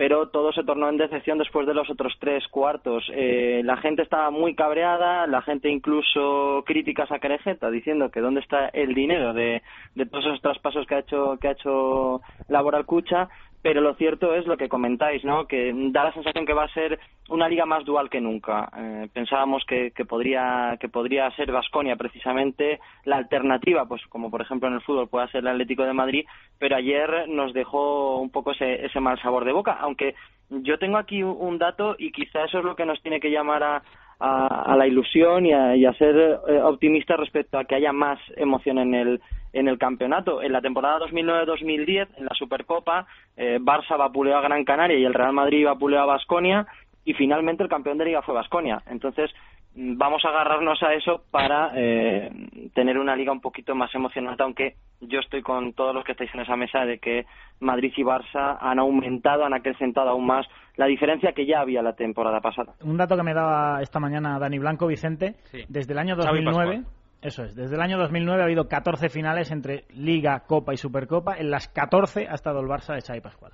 pero todo se tornó en decepción después de los otros tres cuartos. Eh, la gente estaba muy cabreada, la gente incluso críticas a Carejeta diciendo que dónde está el dinero de, de todos esos traspasos que ha hecho que ha hecho Laboral Cucha, pero lo cierto es lo que comentáis, ¿no? Que da la sensación que va a ser una liga más dual que nunca. Eh, pensábamos que, que podría que podría ser Vasconia precisamente la alternativa, pues como por ejemplo en el fútbol pueda ser el Atlético de Madrid, pero ayer nos dejó un poco ese, ese mal sabor de boca, aunque yo tengo aquí un- un dato y quizá eso es lo que nos tiene que llamar a, a, a la ilusión y a, y a ser eh, optimistas respecto a que haya más emoción en el en el campeonato. En la temporada 2009-2010, en la Supercopa, eh, Barça vapuleó a Gran Canaria y el Real Madrid vapuleó a Basconia y finalmente el campeón de liga fue Basconia. Entonces, mm, vamos a agarrarnos a eso para eh, tener una liga un poquito más emocionante, aunque yo estoy con todos los que estáis en esa mesa de que Madrid y Barça han aumentado, han acrecentado aún más la diferencia que ya había la temporada pasada. Un dato que me daba esta mañana Dani Blanco, Vicente, Sí. desde el año Xavi 2009, Pascual. Eso es, desde el año 2009 ha habido 14 finales entre Liga, Copa y Supercopa. En las 14 ha estado el Barça de Xavi Pascual.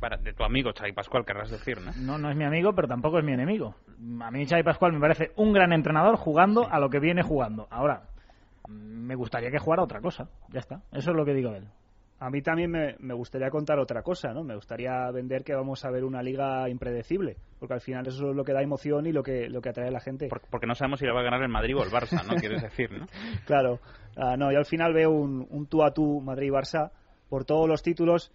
Para, de tu amigo Xavi Pascual, querrás decir, ¿no? No, no es mi amigo, pero tampoco es mi enemigo. A mí Xavi Pascual me parece un gran entrenador jugando a lo que viene jugando. Ahora, me gustaría que jugara otra cosa. Ya está. Eso es lo que digo de él. A mí también me, me gustaría contar otra cosa, ¿no? Me gustaría vender que vamos a ver una liga impredecible, porque al final eso es lo que da emoción y lo que, lo que atrae a la gente. Porque no sabemos si le va a ganar el Madrid o el Barça, ¿no? Quieres decir, ¿no? Claro, Ah, no, yo al final veo un, un tú a tú Madrid-Barça por todos los títulos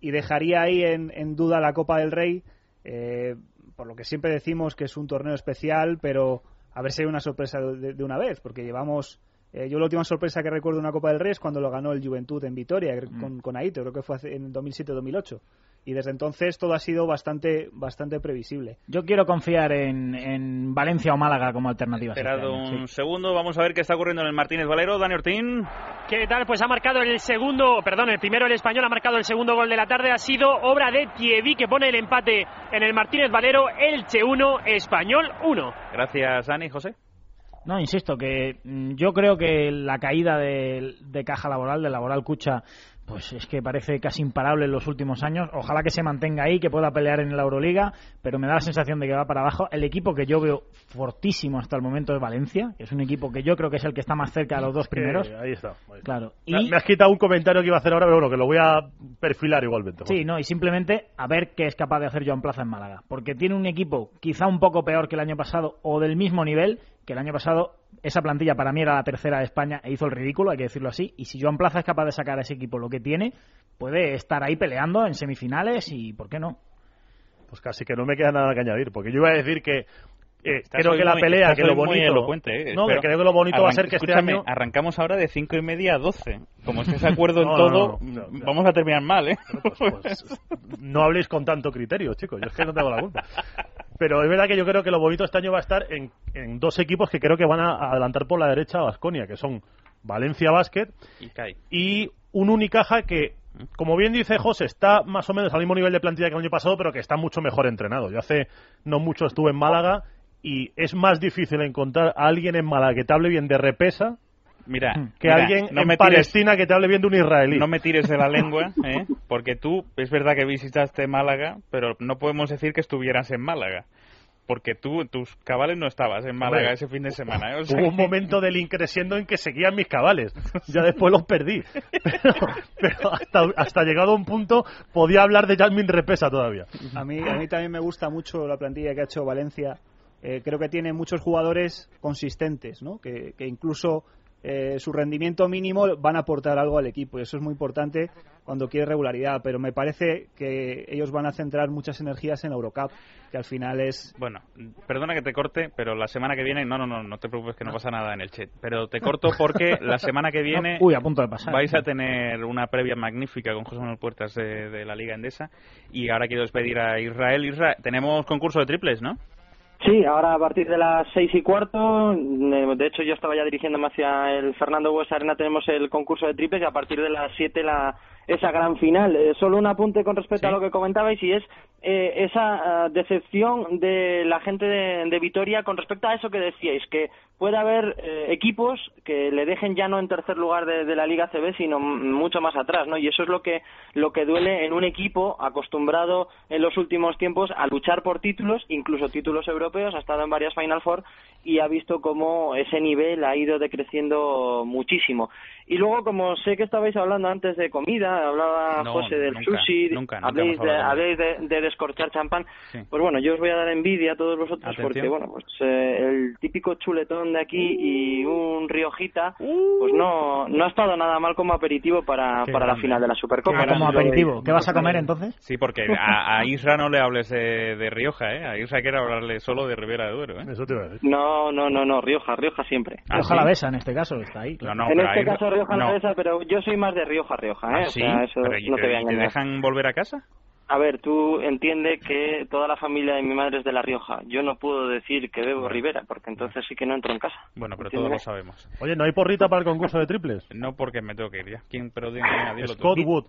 y dejaría ahí en, en duda la Copa del Rey, eh, por lo que siempre decimos que es un torneo especial, pero a ver si hay una sorpresa de, de una vez, porque llevamos. Eh, yo la última sorpresa que recuerdo de una Copa del Rey es cuando lo ganó el Juventud en Vitoria Mm. con, con Aito, creo que fue hace- en 2007-2008. Y desde entonces todo ha sido bastante, bastante previsible. Yo quiero confiar en, en Valencia o Málaga como alternativas. este Esperado año, un sí. segundo, vamos a ver qué está ocurriendo en el Martínez Valero. Dani Ortín. ¿Qué tal? Pues ha marcado el segundo, perdón, el primero el español ha marcado el segundo gol de la tarde. Ha sido obra de Thierry que pone el empate en el Martínez Valero. Elche 1, Español 1. Gracias, Dani. José. No, insisto, que mm, yo creo que la caída de, de caja laboral, de laboral cucha, pues es que parece casi imparable en los últimos años. Ojalá que se mantenga ahí, que pueda pelear en la Euroliga, pero me da la sensación de que va para abajo. El equipo que yo veo fortísimo hasta el momento es Valencia, que es un equipo que yo creo que es el que está más cerca de los dos primeros. Eh, ahí está. ahí está. Claro. Me- Y, Me has quitado un comentario que iba a hacer ahora, pero bueno, que lo voy a perfilar igualmente. Sí, no, y simplemente a ver qué es capaz de hacer Joan Plaza en Málaga. Porque tiene un equipo quizá un poco peor que el año pasado o del mismo nivel, que el año pasado esa plantilla para mí era la tercera de España e hizo el ridículo, hay que decirlo así. Y si Joan Plaza es capaz de sacar a ese equipo lo que tiene, puede estar ahí peleando en semifinales y ¿por qué no? Pues casi que no me queda nada que añadir, porque yo iba a decir que eh, creo que la muy- pelea, que lo bonito... elocuente, ¿eh? No, creo que lo bonito va a ser que este escúchame, año... Arrancamos ahora de cinco y media a 12. Como estés de acuerdo en No, todo, no, no, no. vamos a terminar mal, ¿eh? no habléis con tanto criterio, chicos. Yo es que no tengo la culpa. Pero es verdad que yo creo que lo bonito este año va a estar en, en dos equipos que creo que van a adelantar por la derecha a Basconia, que son Valencia Basket Y y un Unicaja que, como bien dice José, está más o menos al mismo nivel de plantilla que el año pasado, pero que está mucho mejor entrenado. Yo hace no mucho estuve en Málaga y es más difícil encontrar a alguien en Málaga que te hable bien de repesa Mira, que mira, alguien no en me tires- Palestina que te hable bien de un israelí. No me tires de la lengua, ¿eh? porque tú, es verdad que visitaste Málaga, pero no podemos decir que estuvieras en Málaga. Porque tú, tus cabales no estabas en Málaga ese fin de semana. ¿eh? O sea Hubo un que- momento del increciendo en que seguían mis cabales. Ya después los perdí. Pero, pero hasta, hasta llegado a un punto podía hablar de Jasmine Repesa todavía. A mí, a mí también me gusta mucho la plantilla que ha hecho Valencia. Eh, creo que tiene muchos jugadores consistentes, ¿no? que, que incluso eh, su rendimiento mínimo van a aportar algo al equipo y eso es muy importante cuando quiere regularidad, pero me parece que ellos van a centrar muchas energías en la Eurocup, que al final es... Bueno, perdona que te corte, pero la semana que viene, no, no, no, no te preocupes que no pasa nada en el chat, pero te corto porque la semana que viene Uy, a punto de pasar. vais a tener una previa magnífica con José Manuel Puertas de, de la Liga Endesa y ahora quiero despedir a Israel. Israel, tenemos concurso de triples, ¿no? Sí, ahora a partir de las seis y cuarto, eh, de hecho yo estaba ya dirigiéndome hacia el Fernando Bues Arena, tenemos el concurso de triples y a partir de las siete la, esa gran final. Eh, solo un apunte con respecto a lo que comentabais y es eh, esa ah, decepción de la gente de, de Vitoria con respecto a eso que decíais, que puede haber eh, equipos que le dejen ya no en tercer lugar de, de la Liga CB, sino mucho más atrás, ¿no? Y eso es lo que lo que duele en un equipo acostumbrado en los últimos tiempos a luchar por títulos, incluso títulos europeos, ha estado en varias Final Four y ha visto cómo ese nivel ha ido decreciendo muchísimo. Y luego, como sé que estabais hablando antes de comida, hablaba No, José del nunca, sushi, nunca, nunca habléis, de, habléis de, de descorchar champán, Sí. pues bueno, yo os voy a dar envidia a todos vosotros Atención. porque, bueno, pues eh, el típico chuletón de aquí y un riojita, pues no, no ha estado nada mal como aperitivo para, para la final de la Supercopa. Ah, como aperitivo. ¿Qué vas a comer entonces? Sí, porque a, a Isra no le hables de, de Rioja, ¿eh? A Isra quiere hablarle solo de Ribera de Duero, ¿eh? Eso te a decir. No, no, no, no, Rioja, Rioja siempre. Ah, Rioja la besa en este caso, está ahí. No, no, en este ahí- caso Rioja no. la besa, pero yo soy más de Rioja, Rioja, ¿eh? ¿Ah, O sí? sea, eso Pero, ¿y no te, te voy a y te engañar. dejan volver a casa? A ver, tú entiende que toda la familia de mi madre es de La Rioja. Yo no puedo decir que bebo Rivera, porque entonces sí que no entro en casa. Bueno, pero todos lo sabemos. Oye, ¿no hay porrita para el concurso de triples? No porque me tengo que ir ya. ¿Quién? Pero tú. Scott Wood.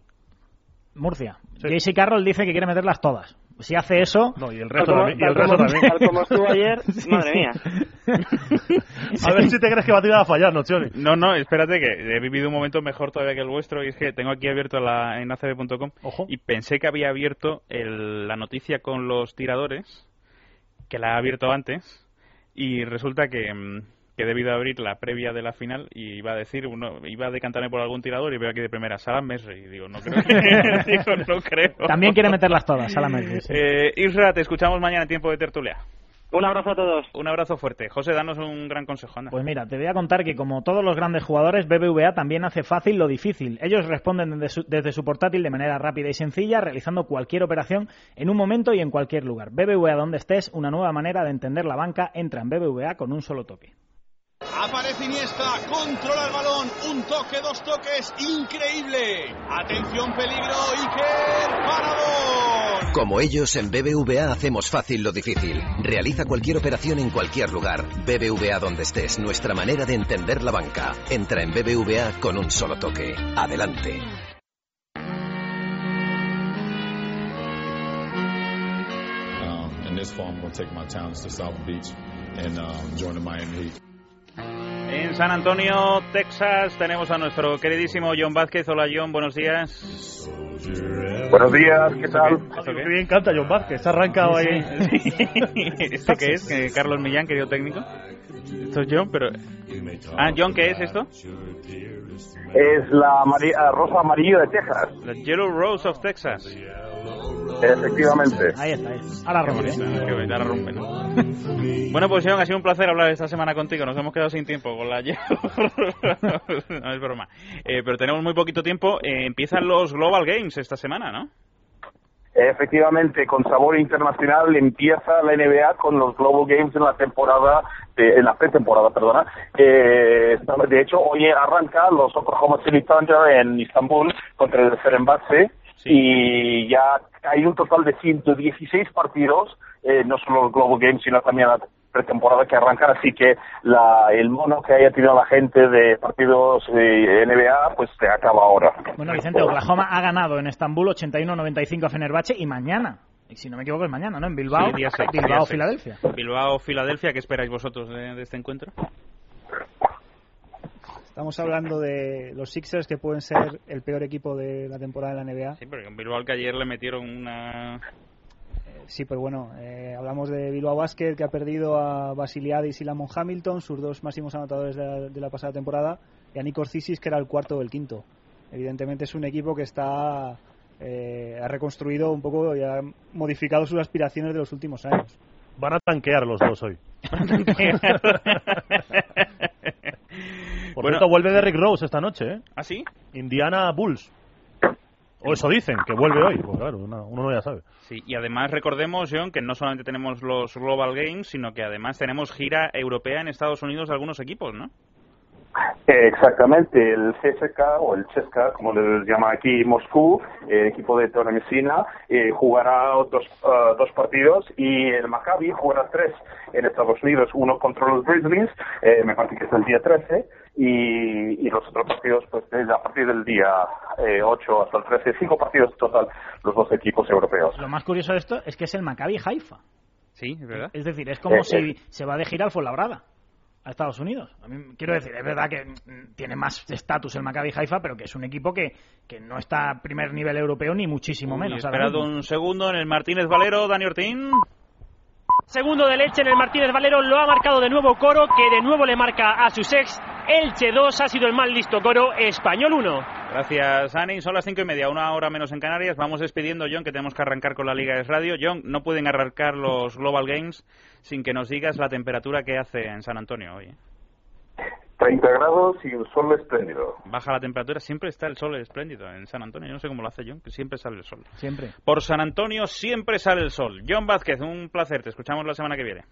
Murcia. JC Carroll dice que quiere meterlas todas. Si hace eso... No, y el Tal resto como, también. Y el tal resto como- también. tal como estuvo ayer, madre mía. A ver si te crees que va a tirar a fallar, ¿no, Choni? No, no, espérate que he vivido un momento mejor todavía que el vuestro y es que tengo aquí abierto la, en acb.com y pensé que había abierto el- la noticia con los tiradores, que la he abierto antes y resulta que, mm, que he debido abrir la previa de la final y iba a decir, uno, iba a decantarme por algún tirador y veo aquí de primera Salam Mesri y digo, no creo. digo, no creo. También quiere meterlas todas, Salam Mesri, sí. Eh, Isra, te escuchamos mañana en tiempo de tertulia. Un abrazo a todos. Un abrazo fuerte. José, danos un gran consejo, anda. Pues mira, te voy a contar que como todos los grandes jugadores, BBVA también hace fácil lo difícil. Ellos responden desde su, desde su portátil de manera rápida y sencilla, realizando cualquier operación en un momento y en cualquier lugar. BBVA donde estés, una nueva manera de entender la banca, entra en BBVA con un solo toque. Aparece Iniesta, controla el balón, un toque, dos toques, increíble. Atención, peligro, Iker, parador. Como ellos, en BBVA hacemos fácil lo difícil. Realiza cualquier operación en cualquier lugar. BBVA donde estés, nuestra manera de entender la banca. Entra en BBVA con un solo toque. Adelante. Um, in this fall, I'm going to take my talents to South Beach and um, join the Miami Heat. En San Antonio, Texas, tenemos a nuestro queridísimo John Vázquez. Hola, John, buenos días. Buenos días, ¿qué tal? ¿Esto qué? Me encanta John Vázquez, se ha arrancado ahí. ¿Esto qué es? ¿Que Carlos Millán, querido técnico? Esto es John, pero... Ah, John, ¿qué es esto? Es la rosa amarillo de Texas, La Yellow Rose of Texas. Efectivamente. Ahí está, ahí está. Ahora Qué rompe. bonito, qué bonito, ahora rompe, ¿no? Bueno, pues John, ha sido un placer hablar esta semana contigo. Nos hemos quedado sin tiempo con la No es broma. Eh, pero tenemos muy poquito tiempo. Eh, empiezan los Global Games esta semana, ¿no? Efectivamente, con sabor internacional empieza la NBA con los Global Games en la temporada, de- en la pretemporada, perdona. Eh, de hecho, hoy arranca los Oklahoma City Thunder en Istambul contra el Fenerbahce y ya hay un total de 116 partidos, eh, no solo los Global Games, sino también la pretemporada que arrancan, así que la, el mono que haya tenido la gente de partidos de NBA, pues se acaba ahora. Bueno, Vicente, Oklahoma ha ganado en Estambul 81-95 a Fenerbahce y mañana, y si no me equivoco es mañana, ¿no? En Bilbao, Sí, Bilbao. Filadelfia. Bilbao, Filadelfia. ¿Qué esperáis vosotros de, de este encuentro? Estamos hablando de los Sixers que pueden ser el peor equipo de la temporada de la NBA. Sí, porque en Bilbao al que ayer le metieron una... Sí, pero bueno, eh, hablamos de Bilbao Basket que ha perdido a Basiliadis y Lamont Hamilton, sus dos máximos anotadores de la, de la pasada temporada, y a Nikos Zisis que era el cuarto o el quinto. Evidentemente es un equipo que está eh, ha reconstruido un poco y ha modificado sus aspiraciones de los últimos años. Van a tanquear los dos hoy. Por Bueno, cierto, vuelve Derrick Rose esta noche, ¿eh? ¿Ah, sí? Indiana Bulls. O eso dicen, que vuelve hoy. Pues claro, uno, uno ya sabe. Sí, y además recordemos, John, que no solamente tenemos los Global Games, sino que además tenemos gira europea en Estados Unidos de algunos equipos, ¿no? Eh, Exactamente, el CSK o el CSKA, como les llama aquí Moscú, el equipo de Torre Messina, eh, jugará dos, ah, dos partidos y el Maccabi jugará tres en Estados Unidos, uno contra los Grizzlies, eh, me parece que es el día 13, y, y los otros partidos pues desde a partir del día eh, 8 hasta el 13, cinco partidos en total los dos equipos europeos. Lo más curioso de esto es que es el Maccabi Haifa. Sí, es verdad. Es decir, es como Eh, si eh. se va de gira al Fuenlabrada a Estados Unidos. A mí, quiero decir, es verdad que mm, tiene más estatus el Maccabi Haifa, pero que es un equipo que, que no está a primer nivel europeo ni muchísimo Uy, menos. ahora esperad mismo. un segundo en el Martínez Valero, Dani Ortín. Segundo de leche en el Martínez Valero, lo ha marcado de nuevo Coro, que de nuevo le marca a sus ex. Elche 2 ha sido el más listo Coro, Español 1. Gracias, Ani. Son las cinco y media, una hora menos en Canarias. Vamos despidiendo, John, que tenemos que arrancar con la Liga de Radio. John, no pueden arrancar los Global Games sin que nos digas la temperatura que hace en San Antonio hoy. ¿eh? 30 grados y un sol espléndido. Baja la temperatura, siempre está el sol espléndido en San Antonio. Yo no sé cómo lo hace John, que siempre sale el sol. Siempre. Por San Antonio siempre sale el sol. John Vázquez, un placer. Te escuchamos la semana que viene.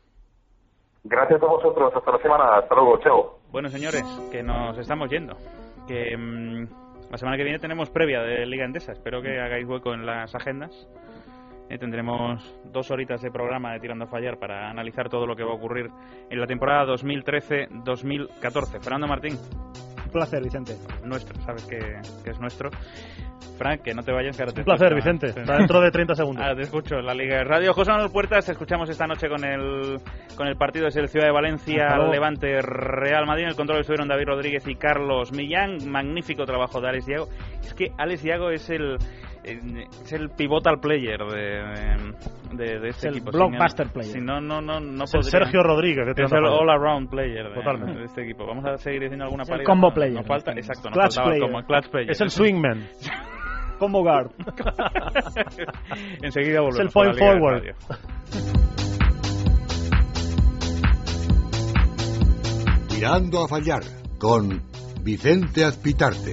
Gracias a vosotros, hasta la semana, hasta luego, chao. Bueno, señores, que nos estamos yendo. Que mm, la semana que viene tenemos previa de Liga Endesa. Espero que hagáis hueco en las agendas. Eh, tendremos dos horitas de programa de Tirando a Fallar para analizar todo lo que va a ocurrir en la temporada 2013-2014. Fernando Martín, Un placer, Vicente. nuestro, sabes que, que es nuestro. Frank, que no te vayas, que ahora te Un placer, escucho, ¿eh? Vicente. Hasta dentro de 30 segundos. Ahora te escucho en la Liga de Radio. José Manuel Puertas, te escuchamos esta noche con el, con el partido desde el Ciudad de Valencia. Levante, Real Madrid. En el control estuvieron David Rodríguez y Carlos Millán. Magnífico trabajo de Alex Diago. Es que Alex Diago es el, es el pivotal player de, de, de este el equipo. blockbuster Si no- player. Si no, no, no, no Es el Sergio Rodríguez de Es el a Fallar. all-around player de, Totalmente. de este equipo. Vamos a seguir diciendo alguna Es el pálida. combo No- player. No falta, exacto, no Clutch faltaba el player. combo, clutch player. Es el swingman. Combo guard. Enseguida volvemos. Es el point forward. Tirando a fallar con Vicente Azpitarte.